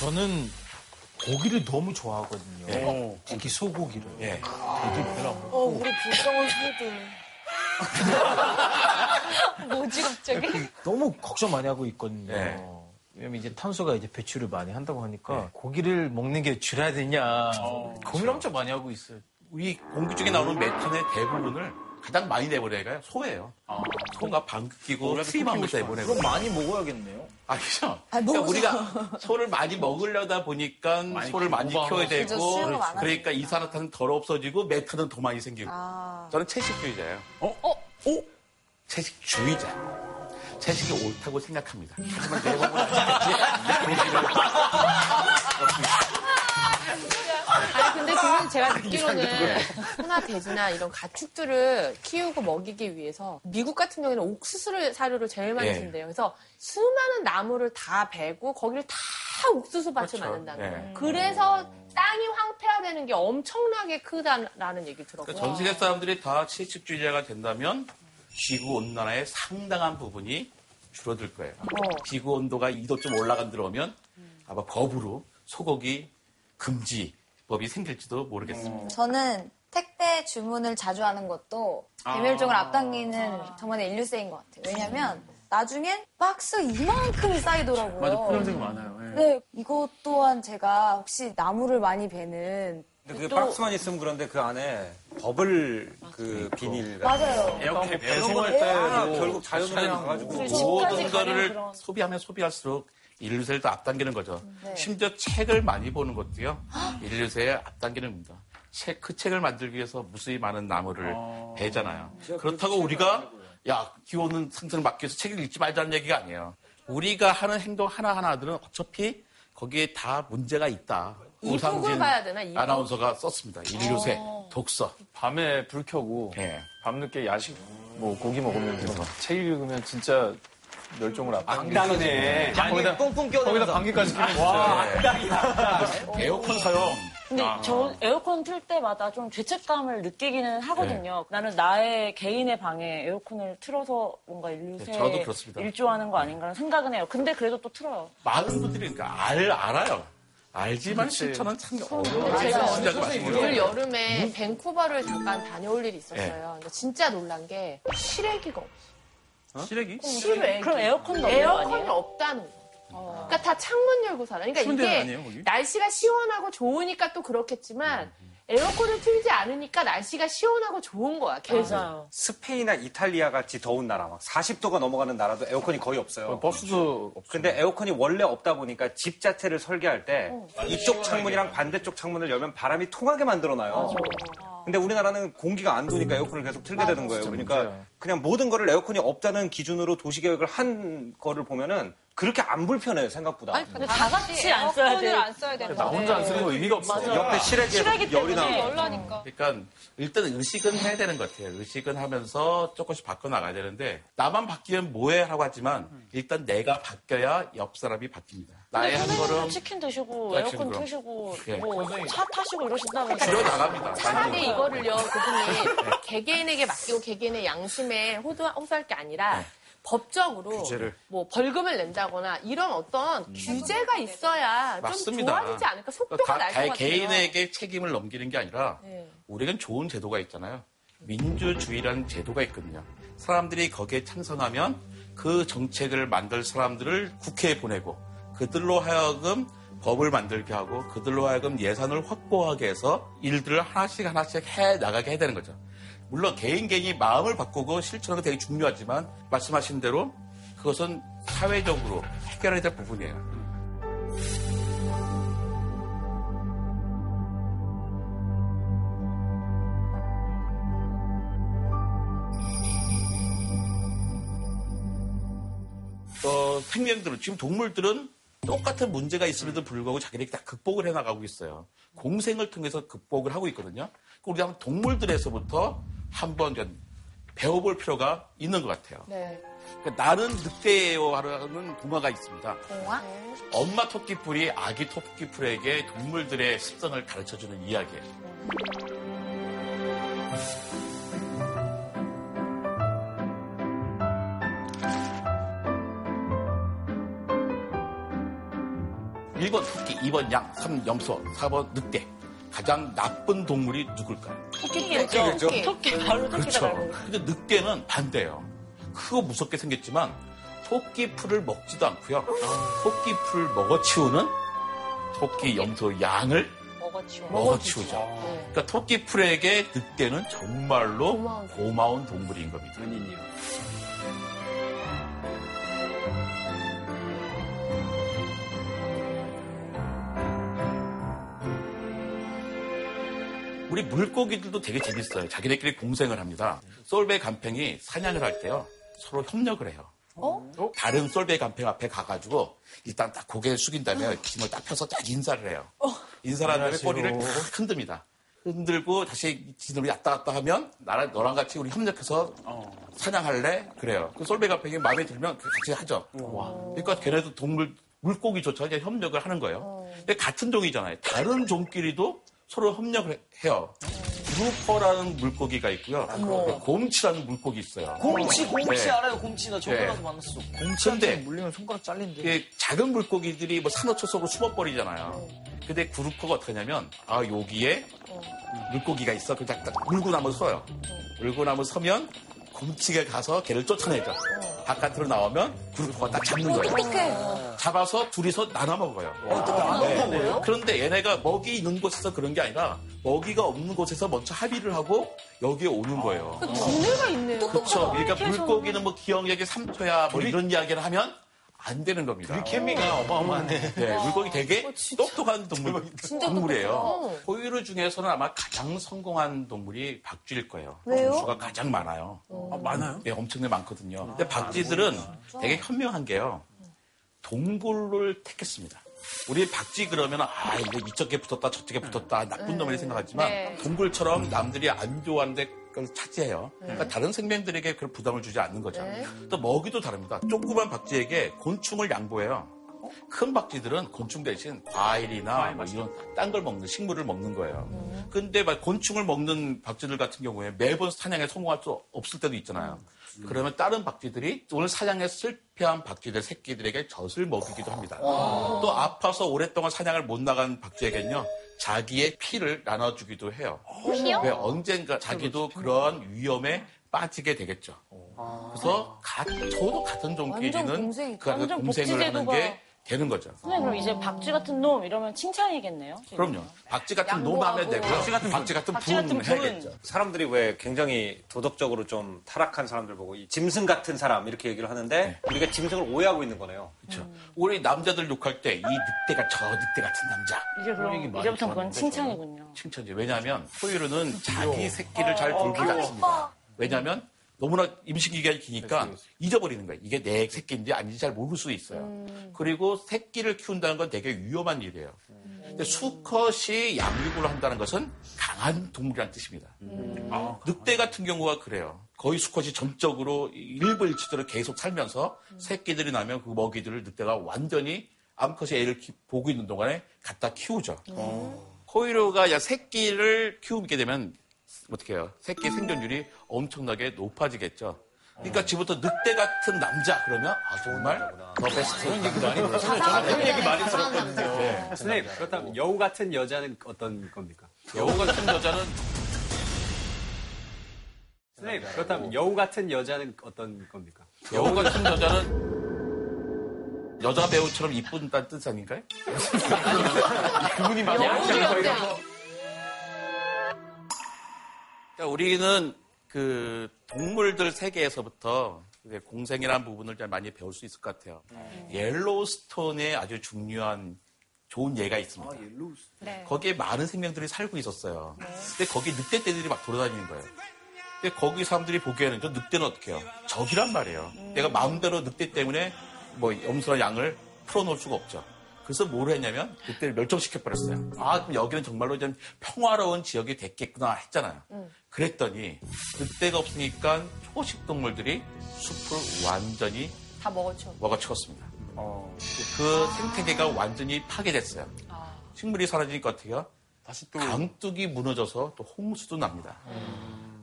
저는 고기를 너무 좋아하거든요. 예. 특히 소고기를. 예. 애들 별로 안 먹고. 어, 우리 불쌍한 소들. [LAUGHS] 뭐지 갑자기? 너무 걱정 많이 하고 있거든요. 네. 왜냐면 이제 탄소가 이제 배출을 많이 한다고 하니까 고기를 먹는 게 줄여야 되냐 고민 엄청 많이 하고 있어요. 우리 공기 중에 나오는 메탄의 대부분을 가장 많이 내보내가 소예요. 소가 방귀 끼고 트림하면서 내보내고. 그럼 많이 먹어야겠네요. 아니죠. 아니, 그러니까. 우리가 소를 많이 먹으려다 보니까 소를 많이 키워야 되고. 그러니까 이산화탄은 덜 없어지고 메탄은 더 많이 생기고 아. 저는 채식주의자예요. 어? 어? 오? 채식주의자. 채식이 옳다고 생각합니다. 하지만 내 몸은 아니 근데 지금 제가 듣기로는 소나 돼지나 이런 가축들을 키우고 먹이기 위해서 미국 같은 경우에는 옥수수를 사료를 제일 많이 예. 쓴대요. 그래서 수많은 나무를 다 베고 거기를 다 옥수수 밭을 그렇죠. 만든다는 거예요. 예. 그래서 땅이 황폐화되는 게 엄청나게 크다라는 얘기 들었고요. 그러니까 전 세계 사람들이 다 채식주의자가 된다면 지구 온난화의 상당한 부분이 줄어들 거예요. 지구 온도가 2도 좀 올라간 들어오면 아마 법으로 소고기 금지 법이 생길지도 모르겠습니다. 저는 택배 주문을 자주 하는 것도 대멸종을 앞당기는 정말 인류세인 것 같아요. 왜냐면 나중엔 박스 이만큼이 쌓이더라고요. 맞아, 생각 많아요. 예. 네, 이것 또한 제가 혹시 나무를 많이 베는 근데 그게 또- 박스만 있으면 그런데 그 안에 버블 그 비닐 같은 맞아요. 거. 에어컨 그런 거를 배송할 다 때도 결국 자연으로 나가가지고 모든 거를 소비하면 소비할수록 인류세를 더 앞당기는 거죠. 네. 심지어 책을 많이 보는 것도요. 인류세에 앞당기는 겁니다. 책, 그 책을 만들기 위해서 무수히 많은 나무를 베잖아요. 그렇다고 우리가 야 기온은 상승을 막기 위해서 책을 읽지 말자는 얘기가 아니에요. 우리가 하는 행동 하나하나들은 어차피 거기에 다 문제가 있다. 오상진 봐야 되나? 이북? 아나운서가 썼습니다. 인류세, 독서. 밤에 불 켜고 예. 밤늦게 야식 뭐 고기 먹으면서 책 읽으면 진짜 멸종을 앞당기네. 악당이네. 거기다 뿡뿡 껴 거기다 방귀까지 끼면 와, 진짜. 악당이다. 에어컨 사용. 근데 아. 저 에어컨 틀 때마다 좀 죄책감을 느끼기는 하거든요. 나는 나의 개인의 방에 에어컨을 틀어서 뭔가 인류세에 네, 저도 그렇습니다. 일조하는 거 아닌가라는 생각은 해요. 근데 그래도 또 틀어요. 많은 분들이 그러니까 알, 알아요. 알지만 실천은 참 어려워요. 제가 진짜 그올 말씀이에요. 여름에 밴쿠버를 잠깐 다녀올 일이 있었어요. 네. 근데 진짜 놀란 게 실외기가 없어. 시래기? 실외기. 그럼 에어컨도 없는 거 에어컨이 아니에요? 없다는 거. 그러니까 다 창문 열고 살아. 그러니까 추운 데는 이게 아니에요, 거기? 날씨가 시원하고 좋으니까 또 그렇겠지만 에어컨을 틀지 않으니까 날씨가 시원하고 좋은 거야. 계속. 맞아요. 스페인이나 이탈리아 같이 더운 나라 막 40도가 넘어가는 나라도 에어컨이 거의 없어요. 버스도 없어. 근데 에어컨이 원래 없다 보니까 집 자체를 설계할 때 이쪽 창문이랑 반대쪽 창문을 열면 바람이 통하게 만들어놔요. 근데 우리나라는 공기가 안 도니까 에어컨을 계속 틀게 되는 거예요. 그러니까. 그냥 모든 거를 에어컨이 없다는 기준으로 도시 계획을 한 거를 보면은 그렇게 안 불편해요 생각보다. 아니, 근데 다 같이 안 써야 돼. 안 써야 되는 나 혼자 안 쓰는 거 의미가 없어. 맞아요. 옆에 실외기 열이 거. 열나니까. 그러니까 일단 의식은 해야 되는 것 같아요. 의식은 하면서 조금씩 바꿔 나가야 되는데 나만 바뀌면 뭐해? 라고 하지만 일단 내가 바뀌어야 옆 사람이 바뀝니다. 나의 한 걸음 치킨 드시고 아, 에어컨 그럼. 트시고 예. 뭐차 타시고 이러신다면서 줄여 나갑니다. 차라리 이거를요, 그분이 [LAUGHS] 개개인에게 맡기고 개개인의 양심에 호도, 호소할 게 아니라 네. 법적으로 규제를. 뭐 벌금을 낸다거나 이런 어떤 규제가 있어야 좀 맞습니다. 좋아지지 않을까? 속도가 날것 가- 같아요. 개인에게 책임을 넘기는 게 아니라 네. 우리는 좋은 제도가 있잖아요. 민주주의라는 제도가 있거든요. 사람들이 거기에 찬성하면 그 정책을 만들 사람들을 국회에 보내고 그들로 하여금 법을 만들게 하고 그들로 하여금 예산을 확보하게 해서 일들을 하나씩 하나씩 해 나가게 해야 되는 거죠. 물론 개인 개인이 마음을 바꾸고 실천하는 게 되게 중요하지만 말씀하신 대로 그것은 사회적으로 해결해야 될 부분이에요. 어, 생명들은 지금 동물들은 똑같은 문제가 있음에도 불구하고 자기들이 다 극복을 해나가고 있어요. 공생을 통해서 극복을 하고 있거든요. 우리 한번 동물들에서부터 한번 좀 배워볼 필요가 있는 것 같아요. 네. 그러니까 나는 늑대예요 하는 동화가 있습니다. 동화? 엄마 토끼풀이 아기 토끼풀에게 동물들의 습성을 가르쳐주는 이야기예요. 일번 토끼, 2번 양, 3번 염소, 4번 늑대. 가장 나쁜 동물이 누굴까요? 토끼겠죠. 토끼. 토끼 바로 토끼다 그렇죠. 근데 늑대는 반대예요. 크고 무섭게 생겼지만 토끼 풀을 먹지도 않고요. 토끼 풀을 먹어치우는 토끼, 염소, 양을 먹어치워. 먹어치우죠. 그러니까 토끼 풀에게 늑대는 정말로 고마운, 동물인 겁니다. 우리 물고기들도 되게 재밌어요. 자기네끼리 공생을 합니다. 솔베 간팽이 사냥을 할 때요. 서로 협력을 해요. 어? 다른 솔베 간팽 앞에 가가지고 일단 딱 고개를 숙인 다음에 힘을 딱 펴서 딱 인사를 해요. 인사를 한 다음에. 꼬리를 탁 흔듭니다. 흔들고 다시 지들이 왔다 갔다 하면 나랑 너랑 같이 우리 협력해서 사냥할래? 그래요. 그 솔베 간팽이 마음에 들면 같이 하죠. 그러니까 걔네도 동물 물고기조차 이제 협력을 하는 거예요. 근데 같은 종이잖아요. 다른 종끼리도 서로 협력을 해요. 그루퍼라는 물고기가 있고요. 곰치라는 물고기 있어요. 곰치, 곰치 네. 알아요, 곰치. 나 저기 네. 가서 만났어. 곰치한테 물리면 손가락 잘린대. 이게 작은 물고기들이 뭐 산호초 속으로 숨어버리잖아요. 근데 구루퍼가 어떻게 하냐면, 아, 여기에 물고기가 있어. 그냥 딱 물고 나면 서요. 물고 나면 서면 곰치가 가서 걔를 쫓아내죠. 바깥으로 나오면 구루퍼가 딱 잡는 거예요. 어떡해. 잡아서 둘이서 나눠 먹어요. 네. 그런데 얘네가 먹이 있는 곳에서 그런 게 아니라 먹이가 없는 곳에서 먼저 합의를 하고 여기에 오는 거예요. 두뇌가 있네요. 그렇죠. 그러니까 물고기는 뭐 기억력이 3초야 뭐 이런 이야기를 하면 안 되는 겁니다. 우리 케미가 어마어마하네. 네, 물고기 되게 똑똑한 동물, 진짜 동물이에요. 똑똑해요. 포유류 중에서는 아마 가장 성공한 동물이 박쥐일 거예요. 왜요? 수가 가장 많아요. 많아요? 네, 엄청나게 많거든요. 근데 박쥐들은 되게 현명한 게요. 동굴을 택했습니다. 우리 박쥐 그러면 아 이거 이쪽에 붙었다 저쪽에 붙었다 나쁜 놈이라 생각하지만 네. 동굴처럼 남들이 안 좋아하는데 그 걸 차지해요. 그러니까 다른 생명들에게 그런 부담을 주지 않는 거죠. 또 먹이도 다릅니다. 조그만 박쥐에게 곤충을 양보해요. 큰 박쥐들은 곤충 대신 과일이나 뭐 이런 딴 걸 먹는 식물을 먹는 거예요. 근데 막 곤충을 먹는 박쥐들 같은 경우에 매번 사냥에 성공할 수 없을 때도 있잖아요. 그러면 다른 박쥐들이 오늘 사냥에 실패한 박쥐들 새끼들에게 젖을 먹이기도 합니다. 또 아파서 오랫동안 사냥을 못 나간 박쥐에겐요 자기의 피를 나눠주기도 해요. 피요? 왜 언젠가 자기도 그런 위험에 빠지게 되겠죠. 그래서 가- 저도 같은 종끼리는. 그 완전 공생을 하는 게 되는 거죠. 선생님 그럼 이제 박쥐 같은 놈 이러면 칭찬이겠네요. 지금. 그럼요. 박쥐 같은 놈 하면 되고요. 박쥐 같은 박쥐 같은 박쥐 같은 분 분. 해야겠죠. 사람들이 왜 굉장히 도덕적으로 좀 타락한 사람들 보고 이 짐승 같은 사람 이렇게 얘기를 하는데 우리가 짐승을 오해하고 있는 거네요. 그렇죠. 우리 남자들 욕할 때 이 늑대가 저 늑대 같은 남자. 이제 그럼 이제부터 그건 칭찬이군요. 칭찬이죠. 왜냐하면 포유류는 자기 새끼를 잘 돌보지 않습니다. 왜냐하면 너무나 임신기간이 기니까 잊어버리는 거예요. 이게 내 새끼인지 아닌지 잘 모를 수 있어요. 그리고 새끼를 키운다는 건 되게 위험한 일이에요. 근데 수컷이 양육을 한다는 것은 강한 동물이라는 뜻입니다. 늑대 같은 경우가 그래요. 거의 수컷이 전적으로 일부일치대로 계속 살면서 새끼들이 나면 그 먹이들을 늑대가 완전히 암컷이 애를 키- 보고 있는 동안에 갖다 키우죠. 포유류가 야 새끼를 키우게 되면 어떻게 해요? 새끼 생존율이 엄청나게 높아지겠죠. 그러니까 지금부터 늑대 같은 남자 그러면 아 정말 더 베스트 그런 얘기도 아니고 그런 얘기 많이 들었거든요. 네. 선생님, 그렇다면 여우 같은 여자는 어떤 겁니까? 여우 같은 여자는 선생님, 그렇다면 여우 같은 여자는 어떤 겁니까? 여우 같은 여자는 여자 배우처럼 이쁜다는 뜻 아닌가요? [LAUGHS] 그분이 많이 어때요? 그러니까 우리는 그 동물들 세계에서부터 공생이라는 부분을 좀 많이 배울 수 있을 것 같아요. 옐로우스톤에 아주 중요한 좋은 예가 있습니다. 네. 거기에 많은 생명들이 살고 있었어요. 근데 거기 늑대떼들이 막 돌아다니는 거예요. 근데 거기 사람들이 보기에는 저 늑대는 어떻게 해요? 적이란 말이에요. 내가 마음대로 늑대 때문에 뭐 염소나 양을 풀어놓을 수가 없죠. 그래서 뭘 했냐면 그때를 멸종시켜버렸어요. 아, 그럼 여기는 정말로 좀 평화로운 지역이 됐겠구나 했잖아요. 그랬더니 그때가 없으니까 초식 동물들이 숲을 완전히 다 먹어쳐. 먹어치웠습니다. 그 생태계가 완전히 파괴됐어요. 식물이 사라지니까 어떻게요? 다시 또 강둑이 무너져서 또 홍수도 납니다.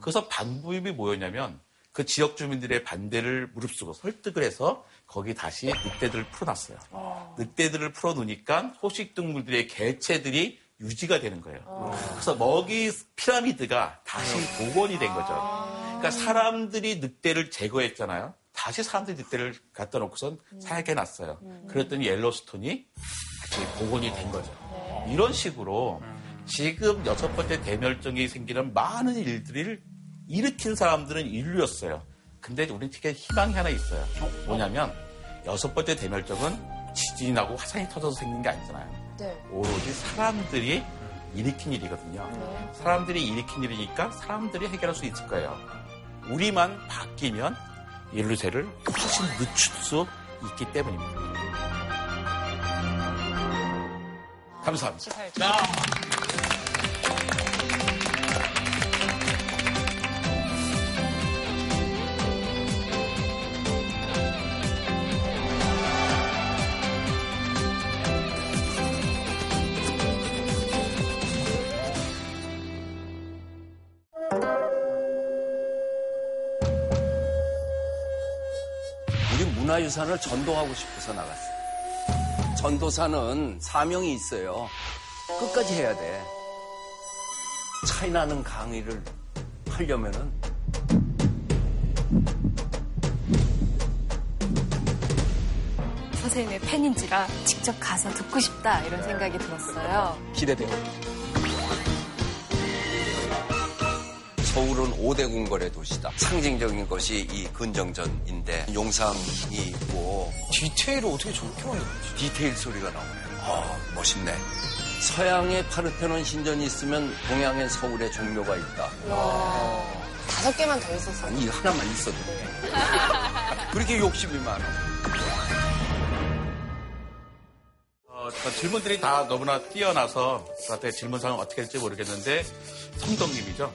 그래서 반부입이 뭐였냐면 그 지역 주민들의 반대를 무릅쓰고 설득을 해서 거기 다시 늑대들을 풀어놨어요. 늑대들을 풀어놓으니까 소식동물들의 개체들이 유지가 되는 거예요. 그래서 먹이 피라미드가 다시 복원이 된 거죠. 그러니까 사람들이 늑대를 제거했잖아요. 다시 사람들이 늑대를 갖다 놓고선 살게 놨어요. 그랬더니 옐로스톤이 다시 복원이 된 거죠. 이런 식으로 지금 여섯 번째 대멸종이 생기는 많은 일들을 일으킨 사람들은 인류였어요. 근데 우리 특히 희망이 하나 있어요. 뭐냐면 여섯 번째 대멸종은 지진이 나고 화산이 터져서 생긴 게 아니잖아요. 네. 오로지 사람들이 일으킨 일이거든요. 사람들이 일으킨 일이니까 사람들이 해결할 수 있을 거예요. 우리만 바뀌면 인류세를 훨씬 늦출 수 있기 때문입니다. 감사합니다. 우리 문화유산을 전도하고 싶어서 나갔어요. 전도사는 사명이 있어요. 끝까지 해야 돼. 차이나는 강의를 하려면은 선생님의 팬인지라 직접 가서 듣고 싶다 이런 생각이 들었어요. 기대돼요. 서울은 5대 궁궐의 도시다. 상징적인 것이 이 근정전인데 용상이 있고 디테일을 어떻게 저렇게 만들었지? 디테일 소리가 나오네요. 아, 멋있네. 서양에 파르테논 신전이 있으면 동양엔 서울에 종묘가 있다. 다섯 개만 더 있었어. 아니, 하나만 있어도 돼. [LAUGHS] 그렇게 욕심이 많아. 어, 저 질문들이 다 너무나 뛰어나서 저한테 질문상은 어떻게 할지 모르겠는데 성덕님이죠?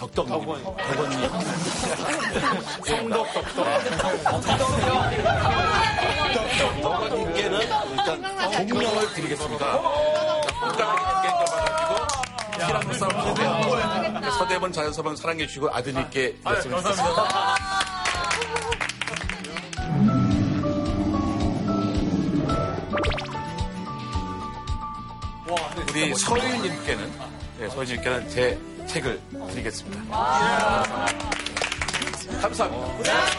덕덕님. 덕원님. 성덕 덕덕. 덕덕님께는 일단 공명을 드리겠습니다. 피랑을 싸우는데요. 서대본 자연서방 사랑해 주시고 아드님께 말씀을 드렸습니다. 우리 서유님께는 네, 서유님께는 제 책을 드리겠습니다. 감사합니다.